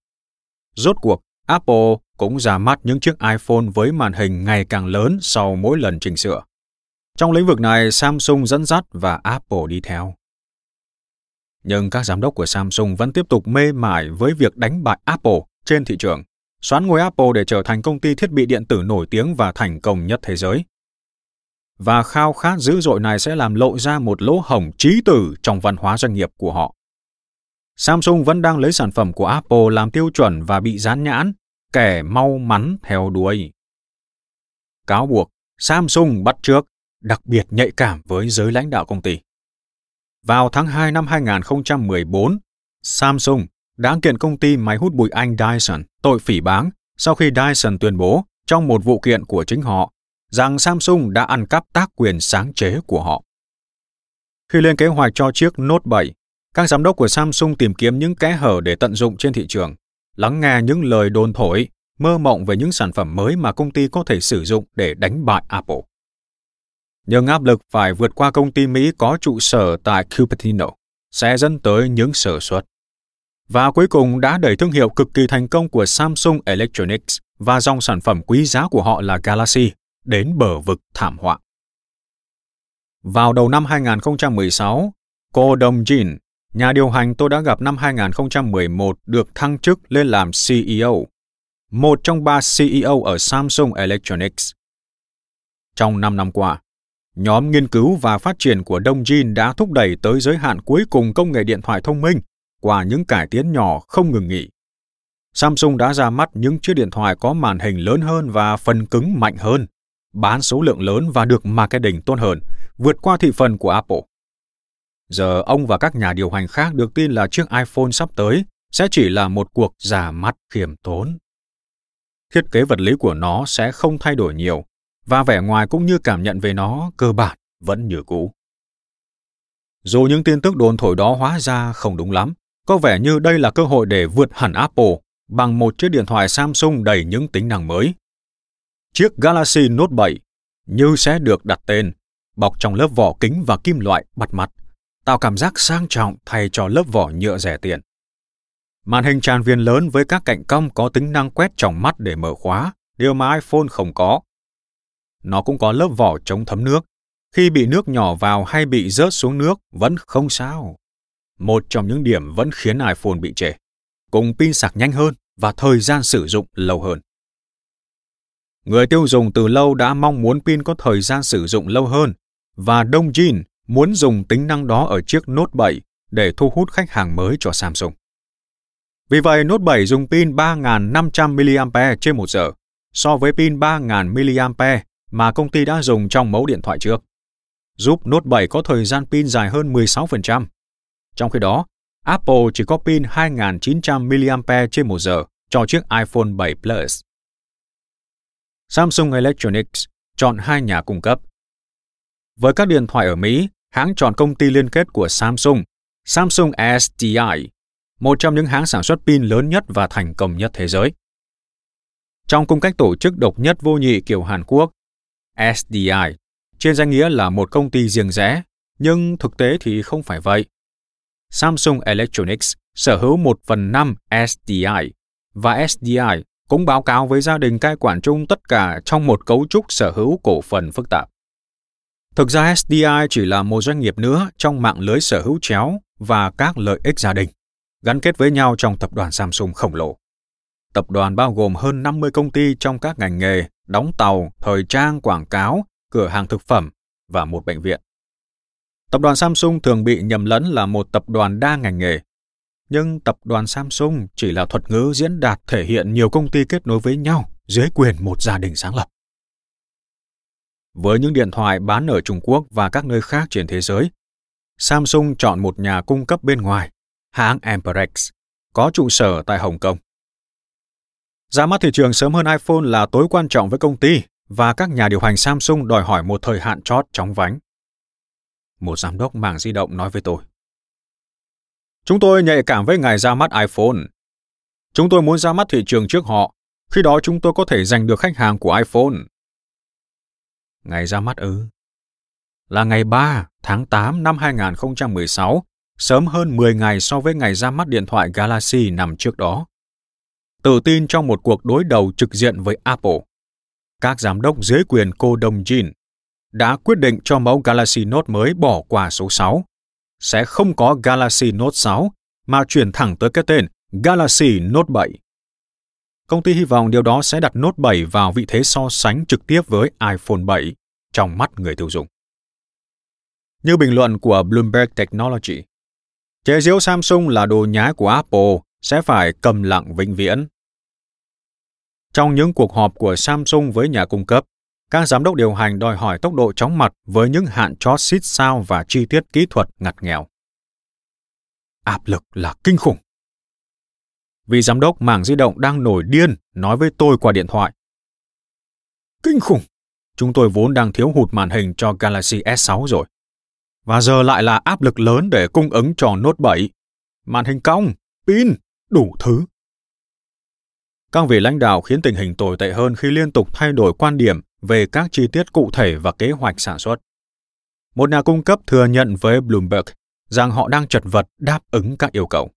Rốt cuộc, Apple cũng ra mắt những chiếc iPhone với màn hình ngày càng lớn sau mỗi lần chỉnh sửa. Trong lĩnh vực này, Samsung dẫn dắt và Apple đi theo. Nhưng các giám đốc của Samsung vẫn tiếp tục mê mải với việc đánh bại Apple trên thị trường, xoán ngôi Apple để trở thành công ty thiết bị điện tử nổi tiếng và thành công nhất thế giới và khao khát dữ dội này sẽ làm lộ ra một lỗ hổng trí tử trong văn hóa doanh nghiệp của họ. Samsung vẫn đang lấy sản phẩm của Apple làm tiêu chuẩn và bị dán nhãn, kẻ mau mắn theo đuôi. Cáo buộc Samsung bắt trước, đặc biệt nhạy cảm với giới lãnh đạo công ty. Vào tháng 2 năm 2014, Samsung đã kiện công ty máy hút bụi Anh Dyson tội phỉ báng sau khi Dyson tuyên bố trong một vụ kiện của chính họ rằng Samsung đã ăn cắp tác quyền sáng chế của họ. Khi lên kế hoạch cho chiếc Note 7, các giám đốc của Samsung tìm kiếm những kẽ hở để tận dụng trên thị trường, lắng nghe những lời đồn thổi, mơ mộng về những sản phẩm mới mà công ty có thể sử dụng để đánh bại Apple. Nhưng áp lực phải vượt qua công ty Mỹ có trụ sở tại Cupertino sẽ dẫn tới những sở suất. Và cuối cùng đã đẩy thương hiệu cực kỳ thành công của Samsung Electronics và dòng sản phẩm quý giá của họ là Galaxy đến bờ vực thảm họa. Vào đầu năm 2016, cô Dong Jin, nhà điều hành tôi đã gặp năm 2011 được thăng chức lên làm CEO, một trong ba CEO ở Samsung Electronics. Trong 5 năm qua, nhóm nghiên cứu và phát triển của Đông Jin đã thúc đẩy tới giới hạn cuối cùng công nghệ điện thoại thông minh qua những cải tiến nhỏ không ngừng nghỉ. Samsung đã ra mắt những chiếc điện thoại có màn hình lớn hơn và phần cứng mạnh hơn bán số lượng lớn và được marketing tốt hơn, vượt qua thị phần của Apple. Giờ ông và các nhà điều hành khác được tin là chiếc iPhone sắp tới sẽ chỉ là một cuộc giả mắt khiêm tốn. Thiết kế vật lý của nó sẽ không thay đổi nhiều, và vẻ ngoài cũng như cảm nhận về nó cơ bản vẫn như cũ. Dù những tin tức đồn thổi đó hóa ra không đúng lắm, có vẻ như đây là cơ hội để vượt hẳn Apple bằng một chiếc điện thoại Samsung đầy những tính năng mới Chiếc Galaxy Note 7 như sẽ được đặt tên, bọc trong lớp vỏ kính và kim loại bắt mắt, tạo cảm giác sang trọng thay cho lớp vỏ nhựa rẻ tiền. Màn hình tràn viền lớn với các cạnh cong có tính năng quét trong mắt để mở khóa, điều mà iPhone không có. Nó cũng có lớp vỏ chống thấm nước. Khi bị nước nhỏ vào hay bị rớt xuống nước vẫn không sao. Một trong những điểm vẫn khiến iPhone bị trễ. Cùng pin sạc nhanh hơn và thời gian sử dụng lâu hơn. Người tiêu dùng từ lâu đã mong muốn pin có thời gian sử dụng lâu hơn, và Đông Jin muốn dùng tính năng đó ở chiếc Note 7 để thu hút khách hàng mới cho Samsung. Vì vậy, Note 7 dùng pin 3.500 mAh trên một giờ, so với pin 3.000 mAh mà công ty đã dùng trong mẫu điện thoại trước, giúp Note 7 có thời gian pin dài hơn 16%. Trong khi đó, Apple chỉ có pin 2.900 mAh trên một giờ cho chiếc iPhone 7 Plus. Samsung Electronics chọn hai nhà cung cấp. Với các điện thoại ở Mỹ, hãng chọn công ty liên kết của Samsung, Samsung SDI, một trong những hãng sản xuất pin lớn nhất và thành công nhất thế giới. Trong cung cách tổ chức độc nhất vô nhị kiểu Hàn Quốc, SDI trên danh nghĩa là một công ty riêng rẽ, nhưng thực tế thì không phải vậy. Samsung Electronics sở hữu 1 phần 5 SDI và SDI cũng báo cáo với gia đình cai quản chung tất cả trong một cấu trúc sở hữu cổ phần phức tạp. Thực ra SDI chỉ là một doanh nghiệp nữa trong mạng lưới sở hữu chéo và các lợi ích gia đình, gắn kết với nhau trong tập đoàn Samsung khổng lồ. Tập đoàn bao gồm hơn 50 công ty trong các ngành nghề, đóng tàu, thời trang, quảng cáo, cửa hàng thực phẩm và một bệnh viện. Tập đoàn Samsung thường bị nhầm lẫn là một tập đoàn đa ngành nghề. Nhưng tập đoàn Samsung chỉ là thuật ngữ diễn đạt thể hiện nhiều công ty kết nối với nhau dưới quyền một gia đình sáng lập. Với những điện thoại bán ở Trung Quốc và các nơi khác trên thế giới, Samsung chọn một nhà cung cấp bên ngoài, hãng Amperex, có trụ sở tại Hồng Kông. Ra mắt thị trường sớm hơn iPhone là tối quan trọng với công ty và các nhà điều hành Samsung đòi hỏi một thời hạn chót chóng vánh. Một giám đốc mảng di động nói với tôi. Chúng tôi nhạy cảm với ngày ra mắt iPhone. Chúng tôi muốn ra mắt thị trường trước họ, khi đó chúng tôi có thể giành được khách hàng của iPhone. Ngày ra mắt ư? Là ngày 3 tháng 8 năm 2016, sớm hơn 10 ngày so với ngày ra mắt điện thoại Galaxy nằm trước đó. Tự tin trong một cuộc đối đầu trực diện với Apple. Các giám đốc dưới quyền cô Đông Jin đã quyết định cho mẫu Galaxy Note mới bỏ qua số 6. Sẽ không có Galaxy Note 6 mà chuyển thẳng tới cái tên Galaxy Note 7. Công ty hy vọng điều đó sẽ đặt Note 7 vào vị thế so sánh trực tiếp với iPhone 7 trong mắt người tiêu dùng. Như bình luận của Bloomberg Technology, chế giễu Samsung là đồ nhái của Apple sẽ phải cầm lặng vĩnh viễn. Trong những cuộc họp của Samsung với nhà cung cấp, các giám đốc điều hành đòi hỏi tốc độ chóng mặt với những hạn chót xít sao và chi tiết kỹ thuật ngặt nghèo. Áp lực là kinh khủng. Vị giám đốc mảng di động đang nổi điên nói với tôi qua điện thoại. Kinh khủng! Chúng tôi vốn đang thiếu hụt màn hình cho Galaxy S6 rồi. Và giờ lại là áp lực lớn để cung ứng cho Note 7. Màn hình cong, pin, đủ thứ. Các vị lãnh đạo khiến tình hình tồi tệ hơn khi liên tục thay đổi quan điểm về các chi tiết cụ thể và kế hoạch sản xuất. Một nhà cung cấp thừa nhận với Bloomberg rằng họ đang chật vật đáp ứng các yêu cầu.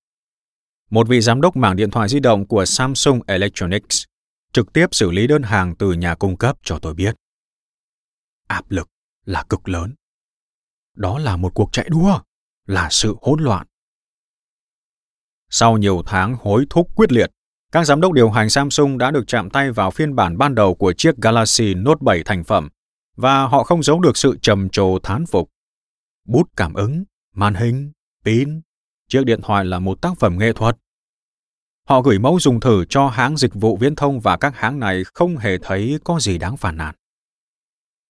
Một vị giám đốc mảng điện thoại di động của Samsung Electronics trực tiếp xử lý đơn hàng từ nhà cung cấp cho tôi biết. Áp lực là cực lớn. Đó là một cuộc chạy đua, là sự hỗn loạn. Sau nhiều tháng hối thúc quyết liệt, các giám đốc điều hành Samsung đã được chạm tay vào phiên bản ban đầu của chiếc Galaxy Note 7 thành phẩm và họ không giấu được sự trầm trồ thán phục. Bút cảm ứng, màn hình, pin, chiếc điện thoại là một tác phẩm nghệ thuật. Họ gửi mẫu dùng thử cho hãng dịch vụ viễn thông và các hãng này không hề thấy có gì đáng phản nàn.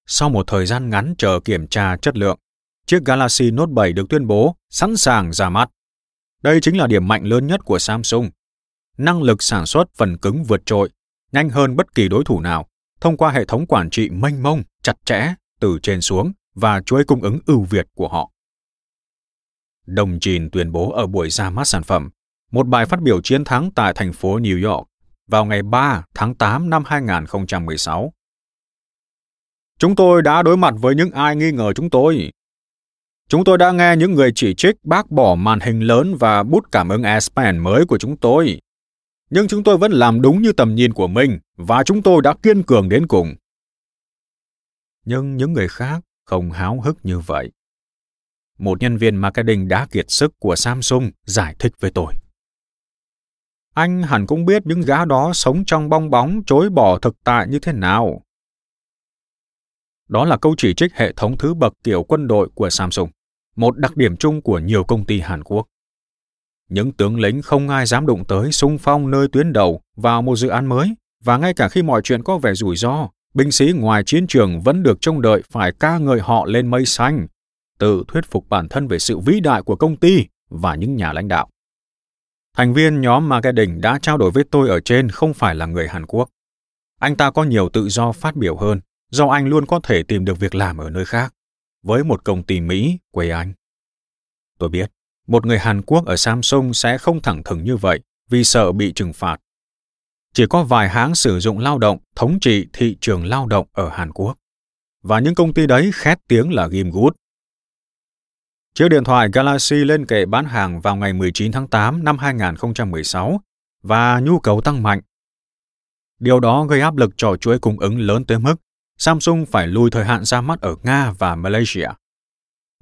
Sau một thời gian ngắn chờ kiểm tra chất lượng, chiếc Galaxy Note 7 được tuyên bố sẵn sàng ra mắt. Đây chính là điểm mạnh lớn nhất của Samsung năng lực sản xuất phần cứng vượt trội, nhanh hơn bất kỳ đối thủ nào, thông qua hệ thống quản trị mênh mông, chặt chẽ từ trên xuống và chuỗi cung ứng ưu việt của họ. Đồng Trìn tuyên bố ở buổi ra mắt sản phẩm, một bài phát biểu chiến thắng tại thành phố New York vào ngày 3 tháng 8 năm 2016. Chúng tôi đã đối mặt với những ai nghi ngờ chúng tôi. Chúng tôi đã nghe những người chỉ trích bác bỏ màn hình lớn và bút cảm ứng S Pen mới của chúng tôi nhưng chúng tôi vẫn làm đúng như tầm nhìn của mình và chúng tôi đã kiên cường đến cùng. Nhưng những người khác không háo hức như vậy. Một nhân viên marketing đã kiệt sức của Samsung giải thích với tôi. Anh hẳn cũng biết những gã đó sống trong bong bóng chối bỏ thực tại như thế nào. Đó là câu chỉ trích hệ thống thứ bậc kiểu quân đội của Samsung, một đặc điểm chung của nhiều công ty Hàn Quốc. những tướng lính không ai dám đụng tới xung phong nơi tuyến đầu vào một dự án mới, và ngay cả khi mọi chuyện có vẻ rủi ro, binh sĩ ngoài chiến trường vẫn được trông đợi phải ca ngợi họ lên mây xanh, tự thuyết phục bản thân về sự vĩ đại của công ty và những nhà lãnh đạo. Thành viên nhóm marketing đã trao đổi với tôi ở trên không phải là người Hàn Quốc. Anh ta có nhiều tự do phát biểu hơn, do anh luôn có thể tìm được việc làm ở nơi khác, với một công ty Mỹ quê anh. Tôi biết, một người Hàn Quốc ở Samsung sẽ không thẳng thừng như vậy vì sợ bị trừng phạt. Chỉ có vài hãng sử dụng lao động thống trị thị trường lao động ở Hàn Quốc. Và những công ty đấy khét tiếng là Gim Good. Chiếc điện thoại Galaxy lên kệ bán hàng vào ngày 19 tháng 8 năm 2016 và nhu cầu tăng mạnh. Điều đó gây áp lực cho chuỗi cung ứng lớn tới mức Samsung phải lùi thời hạn ra mắt ở Nga và Malaysia.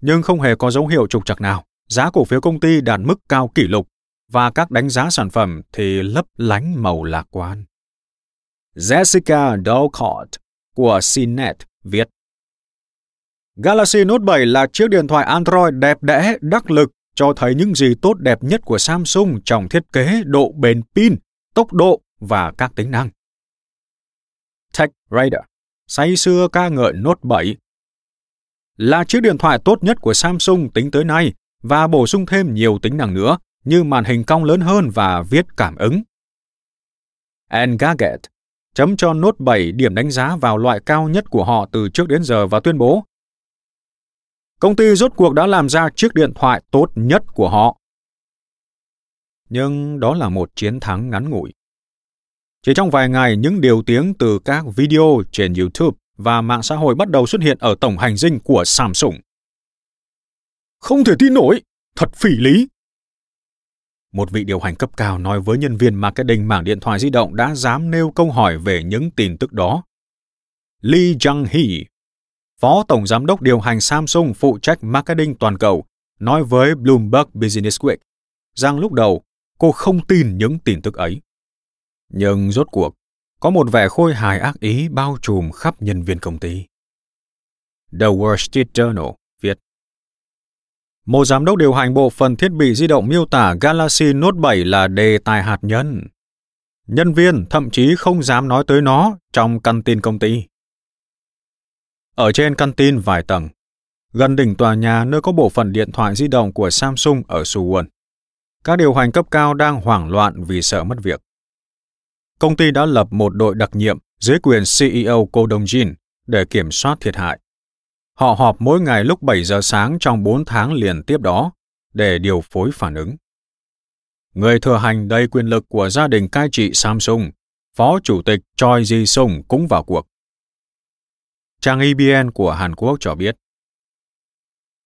Nhưng không hề có dấu hiệu trục trặc nào, giá cổ phiếu công ty đạt mức cao kỷ lục và các đánh giá sản phẩm thì lấp lánh màu lạc quan. Jessica Dolcott của CNET viết Galaxy Note 7 là chiếc điện thoại Android đẹp đẽ, đắc lực, cho thấy những gì tốt đẹp nhất của Samsung trong thiết kế, độ bền pin, tốc độ và các tính năng. Tech Radar say xưa ca ngợi Note 7 là chiếc điện thoại tốt nhất của Samsung tính tới nay và bổ sung thêm nhiều tính năng nữa như màn hình cong lớn hơn và viết cảm ứng. Engadget chấm cho Note 7 điểm đánh giá vào loại cao nhất của họ từ trước đến giờ và tuyên bố Công ty rốt cuộc đã làm ra chiếc điện thoại tốt nhất của họ. Nhưng đó là một chiến thắng ngắn ngủi. Chỉ trong vài ngày, những điều tiếng từ các video trên YouTube và mạng xã hội bắt đầu xuất hiện ở tổng hành dinh của Samsung. Không thể tin nổi, thật phỉ lý. Một vị điều hành cấp cao nói với nhân viên marketing mảng điện thoại di động đã dám nêu câu hỏi về những tin tức đó. Lee Jung-hee, Phó Tổng Giám đốc điều hành Samsung phụ trách marketing toàn cầu, nói với Bloomberg Business Week rằng lúc đầu cô không tin những tin tức ấy. Nhưng rốt cuộc, có một vẻ khôi hài ác ý bao trùm khắp nhân viên công ty. The Wall Street Journal viết một giám đốc điều hành bộ phận thiết bị di động miêu tả Galaxy Note 7 là đề tài hạt nhân. Nhân viên thậm chí không dám nói tới nó trong căn tin công ty. Ở trên căn tin vài tầng, gần đỉnh tòa nhà nơi có bộ phận điện thoại di động của Samsung ở Suwon, các điều hành cấp cao đang hoảng loạn vì sợ mất việc. Công ty đã lập một đội đặc nhiệm dưới quyền CEO Cô Dong Jin để kiểm soát thiệt hại. Họ họp mỗi ngày lúc 7 giờ sáng trong 4 tháng liền tiếp đó để điều phối phản ứng. Người thừa hành đầy quyền lực của gia đình cai trị Samsung, Phó Chủ tịch Choi Ji-sung cũng vào cuộc. Trang EBN của Hàn Quốc cho biết,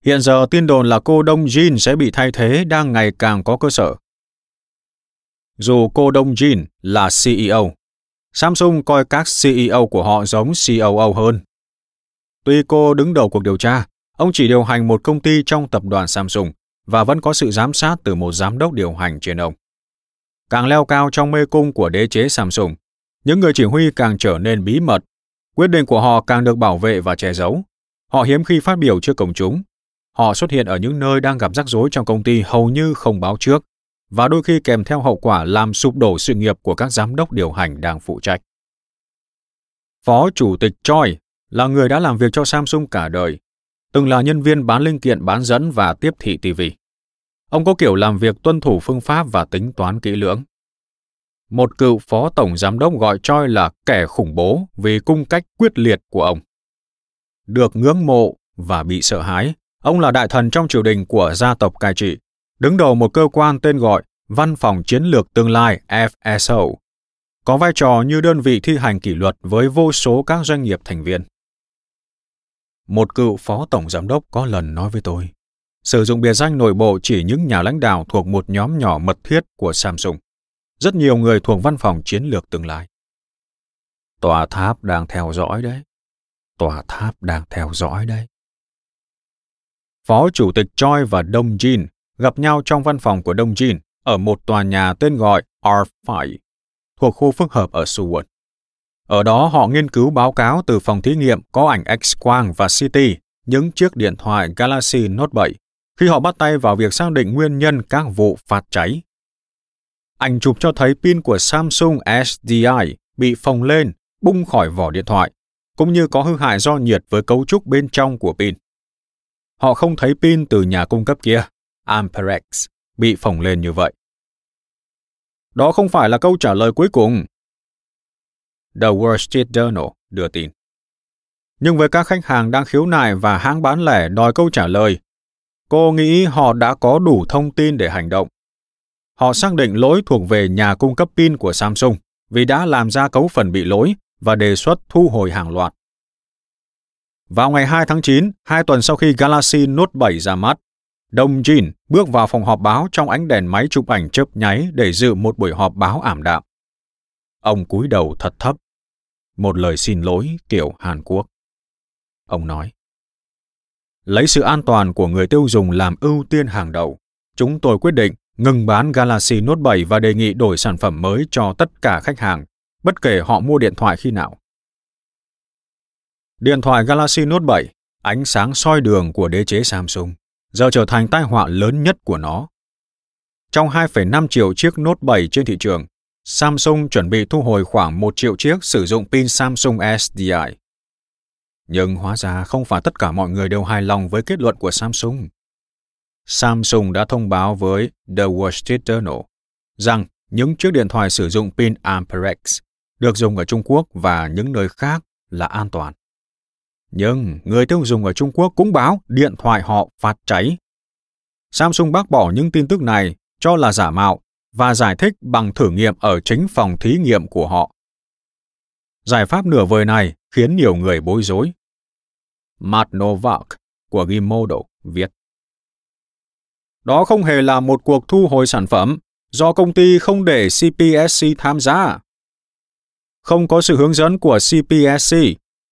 Hiện giờ tin đồn là cô Đông Jin sẽ bị thay thế đang ngày càng có cơ sở. Dù cô Đông Jin là CEO, Samsung coi các CEO của họ giống COO hơn Tuy cô đứng đầu cuộc điều tra, ông chỉ điều hành một công ty trong tập đoàn Samsung và vẫn có sự giám sát từ một giám đốc điều hành trên ông. Càng leo cao trong mê cung của đế chế Samsung, những người chỉ huy càng trở nên bí mật, quyết định của họ càng được bảo vệ và che giấu. Họ hiếm khi phát biểu trước công chúng. Họ xuất hiện ở những nơi đang gặp rắc rối trong công ty hầu như không báo trước, và đôi khi kèm theo hậu quả làm sụp đổ sự nghiệp của các giám đốc điều hành đang phụ trách. Phó Chủ tịch Choi là người đã làm việc cho Samsung cả đời, từng là nhân viên bán linh kiện bán dẫn và tiếp thị TV. Ông có kiểu làm việc tuân thủ phương pháp và tính toán kỹ lưỡng. Một cựu phó tổng giám đốc gọi Choi là kẻ khủng bố vì cung cách quyết liệt của ông. Được ngưỡng mộ và bị sợ hãi, ông là đại thần trong triều đình của gia tộc cai trị, đứng đầu một cơ quan tên gọi Văn phòng Chiến lược Tương lai FSO, có vai trò như đơn vị thi hành kỷ luật với vô số các doanh nghiệp thành viên. Một cựu phó tổng giám đốc có lần nói với tôi, sử dụng biệt danh nội bộ chỉ những nhà lãnh đạo thuộc một nhóm nhỏ mật thiết của Samsung. Rất nhiều người thuộc văn phòng chiến lược tương lai. Tòa tháp đang theo dõi đấy. Tòa tháp đang theo dõi đấy. Phó Chủ tịch Choi và Đông Jin gặp nhau trong văn phòng của Đông Jin ở một tòa nhà tên gọi R5 thuộc khu phức hợp ở Suwon. Ở đó họ nghiên cứu báo cáo từ phòng thí nghiệm có ảnh X-quang và CT những chiếc điện thoại Galaxy Note 7 khi họ bắt tay vào việc xác định nguyên nhân các vụ phát cháy. Ảnh chụp cho thấy pin của Samsung SDI bị phồng lên, bung khỏi vỏ điện thoại, cũng như có hư hại do nhiệt với cấu trúc bên trong của pin. Họ không thấy pin từ nhà cung cấp kia, Amperex, bị phồng lên như vậy. Đó không phải là câu trả lời cuối cùng. The Wall Street Journal đưa tin. Nhưng với các khách hàng đang khiếu nại và hãng bán lẻ đòi câu trả lời, cô nghĩ họ đã có đủ thông tin để hành động. Họ xác định lỗi thuộc về nhà cung cấp pin của Samsung vì đã làm ra cấu phần bị lỗi và đề xuất thu hồi hàng loạt. Vào ngày 2 tháng 9, hai tuần sau khi Galaxy Note 7 ra mắt, Đồng Jin bước vào phòng họp báo trong ánh đèn máy chụp ảnh chớp nháy để dự một buổi họp báo ảm đạm. Ông cúi đầu thật thấp. Một lời xin lỗi kiểu Hàn Quốc. Ông nói, Lấy sự an toàn của người tiêu dùng làm ưu tiên hàng đầu, chúng tôi quyết định ngừng bán Galaxy Note 7 và đề nghị đổi sản phẩm mới cho tất cả khách hàng, bất kể họ mua điện thoại khi nào. Điện thoại Galaxy Note 7, ánh sáng soi đường của đế chế Samsung, giờ trở thành tai họa lớn nhất của nó. Trong 2,5 triệu chiếc Note 7 trên thị trường, Samsung chuẩn bị thu hồi khoảng 1 triệu chiếc sử dụng pin Samsung SDI. Nhưng hóa ra không phải tất cả mọi người đều hài lòng với kết luận của Samsung. Samsung đã thông báo với The Wall Street Journal rằng những chiếc điện thoại sử dụng pin Amperex được dùng ở Trung Quốc và những nơi khác là an toàn. Nhưng người tiêu dùng ở Trung Quốc cũng báo điện thoại họ phát cháy. Samsung bác bỏ những tin tức này cho là giả mạo và giải thích bằng thử nghiệm ở chính phòng thí nghiệm của họ. Giải pháp nửa vời này khiến nhiều người bối rối. Matt Novak của Gizmodo viết đó không hề là một cuộc thu hồi sản phẩm do công ty không để CPSC tham gia. Không có sự hướng dẫn của CPSC,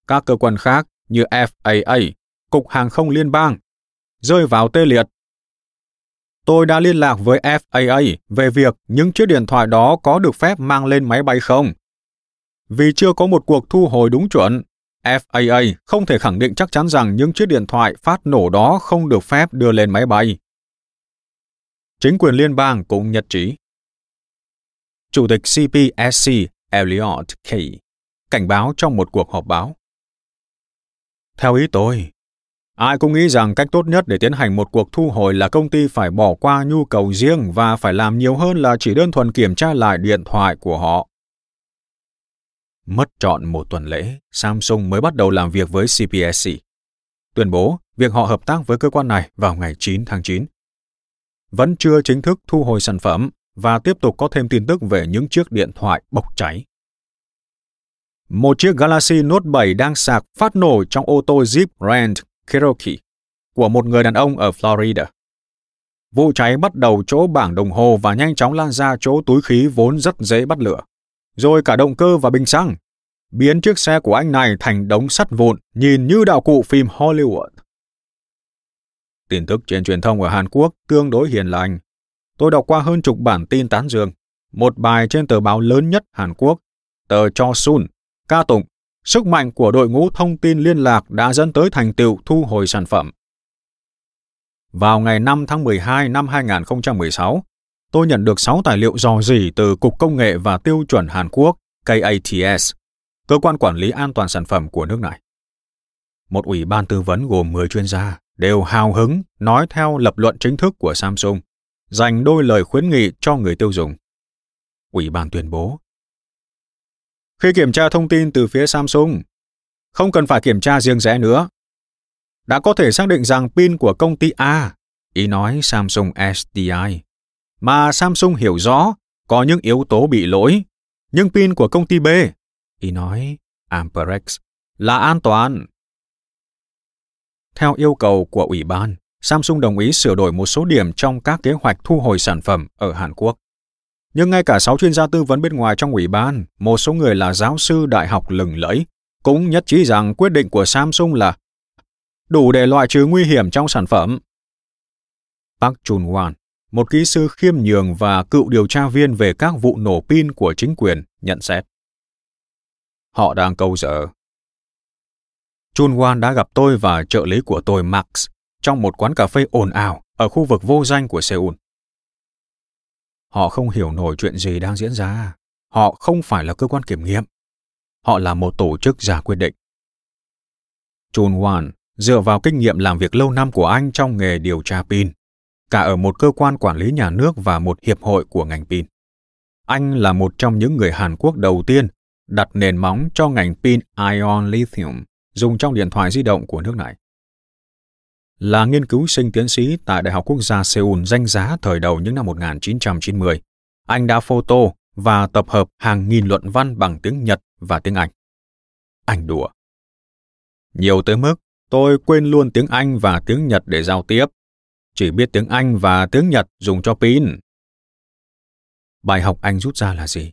các cơ quan khác như FAA, Cục Hàng không Liên bang, rơi vào tê liệt. Tôi đã liên lạc với FAA về việc những chiếc điện thoại đó có được phép mang lên máy bay không. Vì chưa có một cuộc thu hồi đúng chuẩn, FAA không thể khẳng định chắc chắn rằng những chiếc điện thoại phát nổ đó không được phép đưa lên máy bay. Chính quyền liên bang cũng nhất trí. Chủ tịch CPSC Elliot Key cảnh báo trong một cuộc họp báo. Theo ý tôi, ai cũng nghĩ rằng cách tốt nhất để tiến hành một cuộc thu hồi là công ty phải bỏ qua nhu cầu riêng và phải làm nhiều hơn là chỉ đơn thuần kiểm tra lại điện thoại của họ. Mất trọn một tuần lễ, Samsung mới bắt đầu làm việc với CPSC. Tuyên bố việc họ hợp tác với cơ quan này vào ngày 9 tháng 9. Vẫn chưa chính thức thu hồi sản phẩm và tiếp tục có thêm tin tức về những chiếc điện thoại bốc cháy. Một chiếc Galaxy Note 7 đang sạc phát nổ trong ô tô Jeep Grand Cherokee của một người đàn ông ở Florida. Vụ cháy bắt đầu chỗ bảng đồng hồ và nhanh chóng lan ra chỗ túi khí vốn rất dễ bắt lửa. Rồi cả động cơ và bình xăng, biến chiếc xe của anh này thành đống sắt vụn nhìn như đạo cụ phim Hollywood. Tin tức trên truyền thông ở Hàn Quốc tương đối hiền lành. Tôi đọc qua hơn chục bản tin tán dương. Một bài trên tờ báo lớn nhất Hàn Quốc, tờ Chosun, ca tụng sức mạnh của đội ngũ thông tin liên lạc đã dẫn tới thành tựu thu hồi sản phẩm. Vào ngày 5 tháng 12 năm 2016, tôi nhận được 6 tài liệu dò dỉ từ Cục Công nghệ và Tiêu chuẩn Hàn Quốc KATS, cơ quan quản lý an toàn sản phẩm của nước này. Một ủy ban tư vấn gồm 10 chuyên gia đều hào hứng nói theo lập luận chính thức của Samsung, dành đôi lời khuyến nghị cho người tiêu dùng. Ủy ban tuyên bố khi kiểm tra thông tin từ phía Samsung. Không cần phải kiểm tra riêng rẽ nữa. Đã có thể xác định rằng pin của công ty A, ý nói Samsung SDI, mà Samsung hiểu rõ có những yếu tố bị lỗi, nhưng pin của công ty B, ý nói Amperex, là an toàn. Theo yêu cầu của ủy ban, Samsung đồng ý sửa đổi một số điểm trong các kế hoạch thu hồi sản phẩm ở Hàn Quốc. Nhưng ngay cả sáu chuyên gia tư vấn bên ngoài trong ủy ban, một số người là giáo sư đại học lừng lẫy, cũng nhất trí rằng quyết định của Samsung là đủ để loại trừ nguy hiểm trong sản phẩm. Park Chun-wan, một kỹ sư khiêm nhường và cựu điều tra viên về các vụ nổ pin của chính quyền, nhận xét. Họ đang câu dở. Chun-wan đã gặp tôi và trợ lý của tôi Max trong một quán cà phê ồn ào ở khu vực vô danh của Seoul. Họ không hiểu nổi chuyện gì đang diễn ra. Họ không phải là cơ quan kiểm nghiệm. Họ là một tổ chức ra quyết định. Chun Wan dựa vào kinh nghiệm làm việc lâu năm của anh trong nghề điều tra pin, cả ở một cơ quan quản lý nhà nước và một hiệp hội của ngành pin. Anh là một trong những người Hàn Quốc đầu tiên đặt nền móng cho ngành pin ion lithium dùng trong điện thoại di động của nước này. Là nghiên cứu sinh tiến sĩ tại Đại học Quốc gia Seoul danh giá thời đầu những năm 1990, anh đã photo và tập hợp hàng nghìn luận văn bằng tiếng Nhật và tiếng Anh. Anh đùa. Nhiều tới mức tôi quên luôn tiếng Anh và tiếng Nhật để giao tiếp. Chỉ biết tiếng Anh và tiếng Nhật dùng cho pin. Bài học anh rút ra là gì?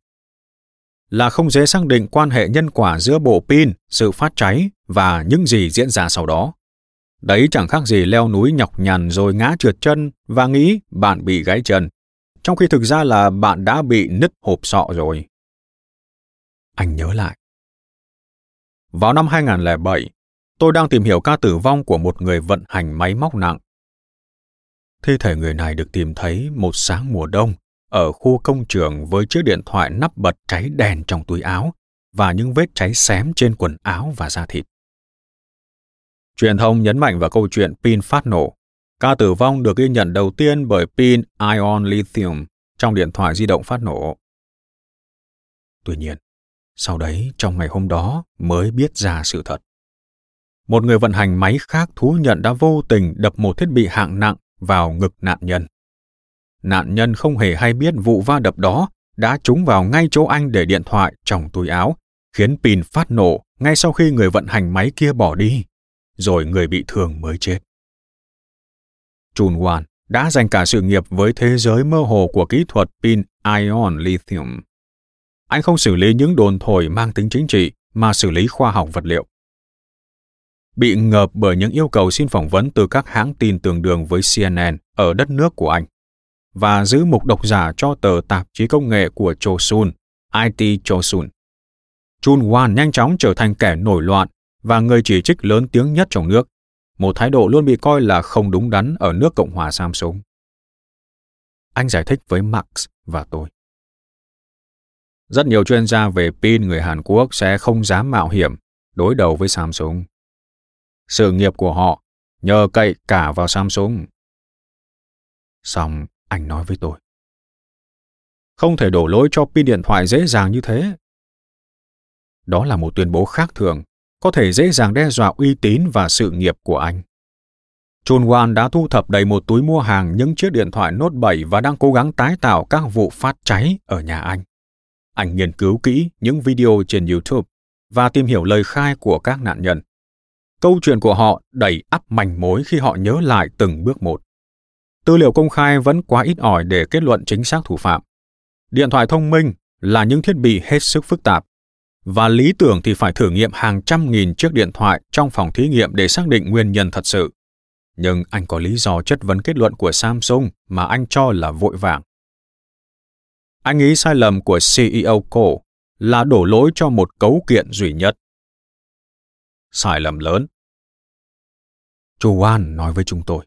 Là không dễ xác định quan hệ nhân quả giữa bộ pin, sự phát cháy và những gì diễn ra sau đó. Đấy chẳng khác gì leo núi nhọc nhằn rồi ngã trượt chân và nghĩ bạn bị gãy chân, trong khi thực ra là bạn đã bị nứt hộp sọ rồi. Anh nhớ lại. Vào năm 2007, tôi đang tìm hiểu ca tử vong của một người vận hành máy móc nặng. Thi thể người này được tìm thấy một sáng mùa đông ở khu công trường với chiếc điện thoại nắp bật cháy đèn trong túi áo và những vết cháy xém trên quần áo và da thịt. Truyền thông nhấn mạnh vào câu chuyện pin phát nổ. Ca tử vong được ghi nhận đầu tiên bởi pin ion lithium trong điện thoại di động phát nổ. Tuy nhiên, sau đấy trong ngày hôm đó mới biết ra sự thật. Một người vận hành máy khác thú nhận đã vô tình đập một thiết bị hạng nặng vào ngực nạn nhân. Nạn nhân không hề hay biết vụ va đập đó đã trúng vào ngay chỗ anh để điện thoại trong túi áo, khiến pin phát nổ ngay sau khi người vận hành máy kia bỏ đi, rồi người bị thương mới chết. Chun Wan đã dành cả sự nghiệp với thế giới mơ hồ của kỹ thuật pin ion lithium. Anh không xử lý những đồn thổi mang tính chính trị mà xử lý khoa học vật liệu. Bị ngợp bởi những yêu cầu xin phỏng vấn từ các hãng tin tương đương với CNN ở đất nước của anh và giữ mục độc giả cho tờ tạp chí công nghệ của Chosun, IT Chosun. Chun Wan nhanh chóng trở thành kẻ nổi loạn và người chỉ trích lớn tiếng nhất trong nước, một thái độ luôn bị coi là không đúng đắn ở nước Cộng hòa Samsung. Anh giải thích với Max và tôi. Rất nhiều chuyên gia về pin người Hàn Quốc sẽ không dám mạo hiểm đối đầu với Samsung. Sự nghiệp của họ nhờ cậy cả vào Samsung. Xong, anh nói với tôi. Không thể đổ lỗi cho pin điện thoại dễ dàng như thế. Đó là một tuyên bố khác thường, có thể dễ dàng đe dọa uy tín và sự nghiệp của anh. John Wan đã thu thập đầy một túi mua hàng những chiếc điện thoại Note 7 và đang cố gắng tái tạo các vụ phát cháy ở nhà anh. Anh nghiên cứu kỹ những video trên YouTube và tìm hiểu lời khai của các nạn nhân. Câu chuyện của họ đầy ắp manh mối khi họ nhớ lại từng bước một. Tư liệu công khai vẫn quá ít ỏi để kết luận chính xác thủ phạm. Điện thoại thông minh là những thiết bị hết sức phức tạp, và lý tưởng thì phải thử nghiệm hàng trăm nghìn chiếc điện thoại trong phòng thí nghiệm để xác định nguyên nhân thật sự. Nhưng anh có lý do chất vấn kết luận của Samsung mà anh cho là vội vàng. Anh nghĩ sai lầm của CEO cổ là đổ lỗi cho một cấu kiện duy nhất. Sai lầm lớn. Chu Wan nói với chúng tôi.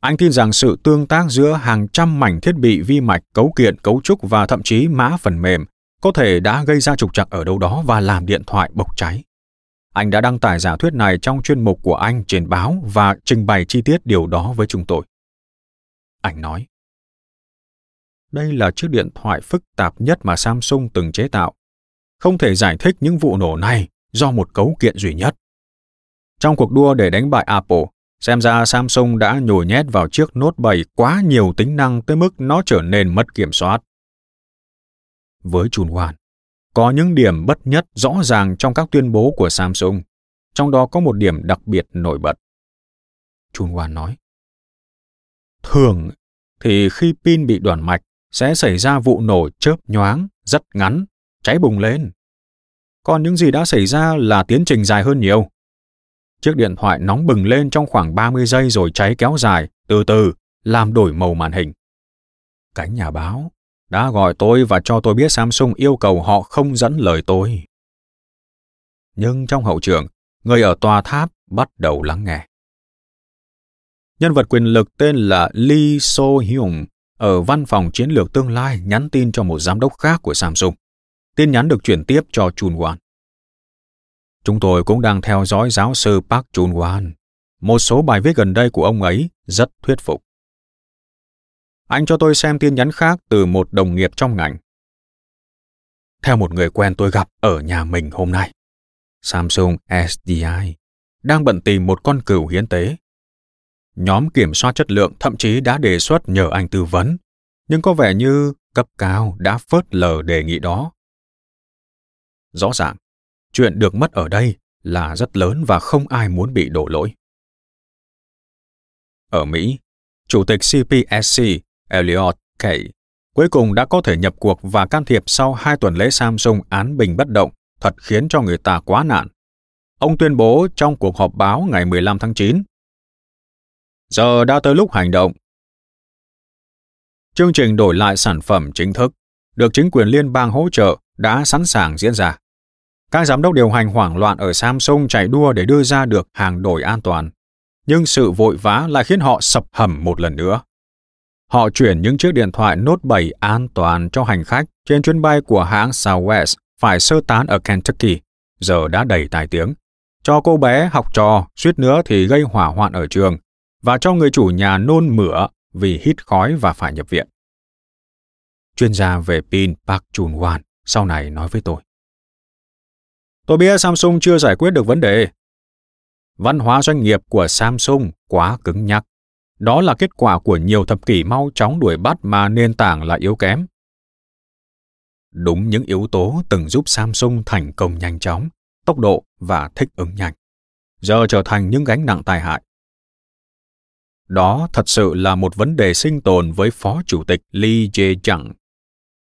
Anh tin rằng sự tương tác giữa hàng trăm mảnh thiết bị vi mạch, cấu kiện, cấu trúc và thậm chí mã phần mềm có thể đã gây ra trục trặc ở đâu đó và làm điện thoại bốc cháy. Anh đã đăng tải giả thuyết này trong chuyên mục của anh trên báo và trình bày chi tiết điều đó với chúng tôi. Anh nói, đây là chiếc điện thoại phức tạp nhất mà Samsung từng chế tạo. Không thể giải thích những vụ nổ này do một cấu kiện duy nhất. Trong cuộc đua để đánh bại Apple, xem ra Samsung đã nhồi nhét vào chiếc Note 7 quá nhiều tính năng tới mức nó trở nên mất kiểm soát. Với Chun Wan, có những điểm bất nhất rõ ràng trong các tuyên bố của Samsung, trong đó có một điểm đặc biệt nổi bật. Chun Wan nói, Thường thì khi pin bị đoạn mạch sẽ xảy ra vụ nổ chớp nhoáng, rất ngắn, cháy bùng lên. Còn những gì đã xảy ra là tiến trình dài hơn nhiều. Chiếc điện thoại nóng bừng lên trong khoảng 30 giây rồi cháy kéo dài, từ từ, làm đổi màu màn hình. Cánh nhà báo đã gọi tôi và cho tôi biết Samsung yêu cầu họ không dẫn lời tôi. Nhưng trong hậu trường, người ở tòa tháp bắt đầu lắng nghe. nhân vật quyền lực tên là Lee So Hyun ở văn phòng chiến lược tương lai nhắn tin cho một giám đốc khác của Samsung. Tin nhắn được chuyển tiếp cho Chun Wan. Chúng tôi cũng đang theo dõi giáo sư Park Chun Wan. Một số bài viết gần đây của ông ấy rất thuyết phục. Anh cho tôi xem tin nhắn khác từ một đồng nghiệp trong ngành. Theo một người quen tôi gặp ở nhà mình hôm nay, Samsung SDI đang bận tìm một con cừu hiến tế. Nhóm kiểm soát chất lượng thậm chí đã đề xuất nhờ anh tư vấn, nhưng có vẻ như cấp cao đã phớt lờ đề nghị đó. Rõ ràng, chuyện được mất ở đây là rất lớn và không ai muốn bị đổ lỗi. Ở Mỹ, Chủ tịch CPSC Elliot Kay cuối cùng đã có thể nhập cuộc và can thiệp sau hai tuần lễ Samsung án bình bất động, thật khiến cho người ta quá nạn. Ông tuyên bố trong cuộc họp báo ngày 15 tháng 9. Giờ đã tới lúc hành động. Chương trình đổi lại sản phẩm chính thức, được chính quyền liên bang hỗ trợ, đã sẵn sàng diễn ra. Các giám đốc điều hành hoảng loạn ở Samsung chạy đua để đưa ra được hàng đổi an toàn. Nhưng sự vội vã lại khiến họ sập hầm một lần nữa. Họ chuyển những chiếc điện thoại Note 7 an toàn cho hành khách trên chuyến bay của hãng Southwest phải sơ tán ở Kentucky, giờ đã đầy tài tiếng. Cho cô bé học trò, suýt nữa thì gây hỏa hoạn ở trường, và cho người chủ nhà nôn mửa vì hít khói và phải nhập viện. Chuyên gia về pin Park Chun Wan sau này nói với tôi. Tôi biết Samsung chưa giải quyết được vấn đề. Văn hóa doanh nghiệp của Samsung quá cứng nhắc. Đó là kết quả của nhiều thập kỷ mau chóng đuổi bắt mà nền tảng là yếu kém. Đúng những yếu tố từng giúp Samsung thành công nhanh chóng, tốc độ và thích ứng nhanh. Giờ trở thành những gánh nặng tai hại. Đó thật sự là một vấn đề sinh tồn với Phó Chủ tịch Lee Jae-jung,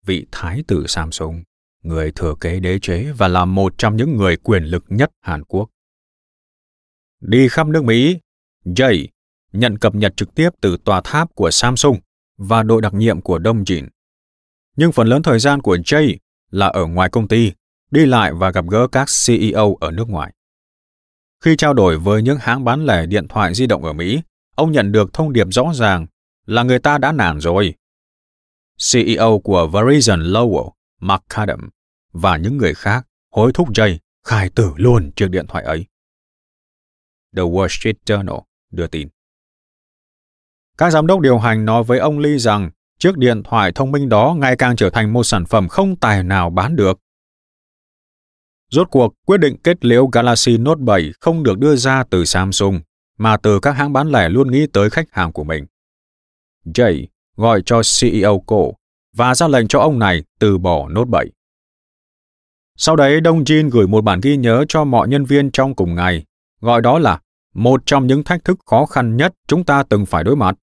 vị thái tử Samsung, người thừa kế đế chế và là một trong những người quyền lực nhất Hàn Quốc. Đi khắp nước Mỹ, Jay nhận cập nhật trực tiếp từ tòa tháp của Samsung và đội đặc nhiệm của Đông Jin. Nhưng phần lớn thời gian của Jay là ở ngoài công ty, đi lại và gặp gỡ các CEO ở nước ngoài. Khi trao đổi với những hãng bán lẻ điện thoại di động ở Mỹ, ông nhận được thông điệp rõ ràng là người ta đã nản rồi. CEO của Verizon Lowell, Mark và những người khác hối thúc Jay khai tử luôn chiếc điện thoại ấy. The Wall Street Journal đưa tin. Các giám đốc điều hành nói với ông Lee rằng chiếc điện thoại thông minh đó ngày càng trở thành một sản phẩm không tài nào bán được. Rốt cuộc, quyết định kết liễu Galaxy Note 7 không được đưa ra từ Samsung, mà từ các hãng bán lẻ luôn nghĩ tới khách hàng của mình. Jay gọi cho CEO cổ và ra lệnh cho ông này từ bỏ Note 7. Sau đấy, Đông Jin gửi một bản ghi nhớ cho mọi nhân viên trong cùng ngày, gọi đó là một trong những thách thức khó khăn nhất chúng ta từng phải đối mặt.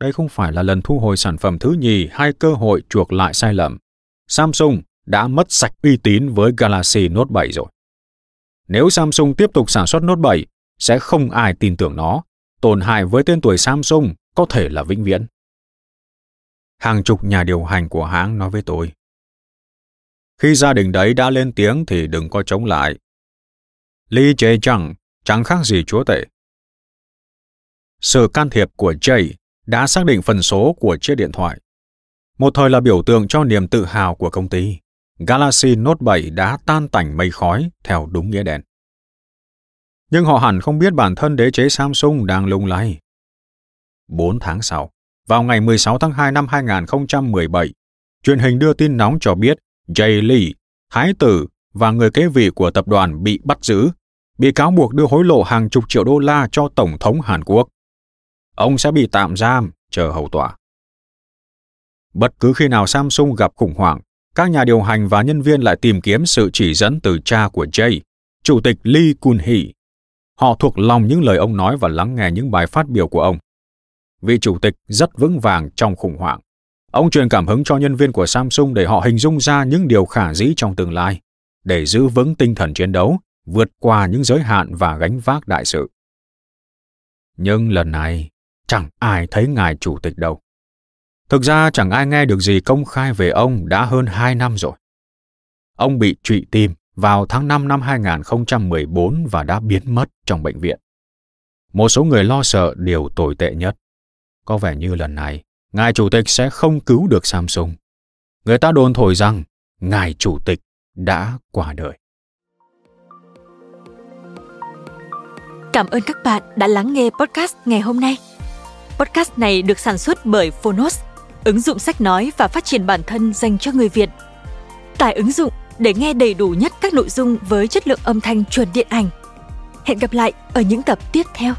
Đây không phải là lần thu hồi sản phẩm thứ nhì hay cơ hội chuộc lại sai lầm. Samsung đã mất sạch uy tín với Galaxy Note 7 rồi. Nếu Samsung tiếp tục sản xuất Note 7, sẽ không ai tin tưởng nó. Tổn hại với tên tuổi Samsung có thể là vĩnh viễn. Hàng chục nhà điều hành của hãng nói với tôi. Khi gia đình đấy đã lên tiếng thì đừng có chống lại. Lee Jae-jung chẳng khác gì chúa tể. Sự can thiệp của Jay đã xác định phần số của chiếc điện thoại. Một thời là biểu tượng cho niềm tự hào của công ty, Galaxy Note 7 đã tan tành mây khói theo đúng nghĩa đen. Nhưng họ hẳn không biết bản thân đế chế Samsung đang lung lay. 4 tháng sau, vào ngày 16 tháng 2 năm 2017, truyền hình đưa tin nóng cho biết Jay Lee, thái tử và người kế vị của tập đoàn bị bắt giữ, bị cáo buộc đưa hối lộ hàng chục triệu đô la cho Tổng thống Hàn Quốc ông sẽ bị tạm giam, chờ hầu tòa. Bất cứ khi nào Samsung gặp khủng hoảng, các nhà điều hành và nhân viên lại tìm kiếm sự chỉ dẫn từ cha của Jay, Chủ tịch Lee Kun-hee. Họ thuộc lòng những lời ông nói và lắng nghe những bài phát biểu của ông. Vị chủ tịch rất vững vàng trong khủng hoảng. Ông truyền cảm hứng cho nhân viên của Samsung để họ hình dung ra những điều khả dĩ trong tương lai, để giữ vững tinh thần chiến đấu, vượt qua những giới hạn và gánh vác đại sự. Nhưng lần này, chẳng ai thấy ngài chủ tịch đâu. Thực ra chẳng ai nghe được gì công khai về ông đã hơn 2 năm rồi. Ông bị trụy tim vào tháng 5 năm 2014 và đã biến mất trong bệnh viện. một số người lo sợ điều tồi tệ nhất. Có vẻ như lần này, ngài chủ tịch sẽ không cứu được Samsung. Người ta đồn thổi rằng ngài chủ tịch đã qua đời. Cảm ơn các bạn đã lắng nghe podcast ngày hôm nay. Podcast này được sản xuất bởi Phonos, ứng dụng sách nói và phát triển bản thân dành cho người Việt. Tải ứng dụng để nghe đầy đủ nhất các nội dung với chất lượng âm thanh chuẩn điện ảnh. Hẹn gặp lại ở những tập tiếp theo.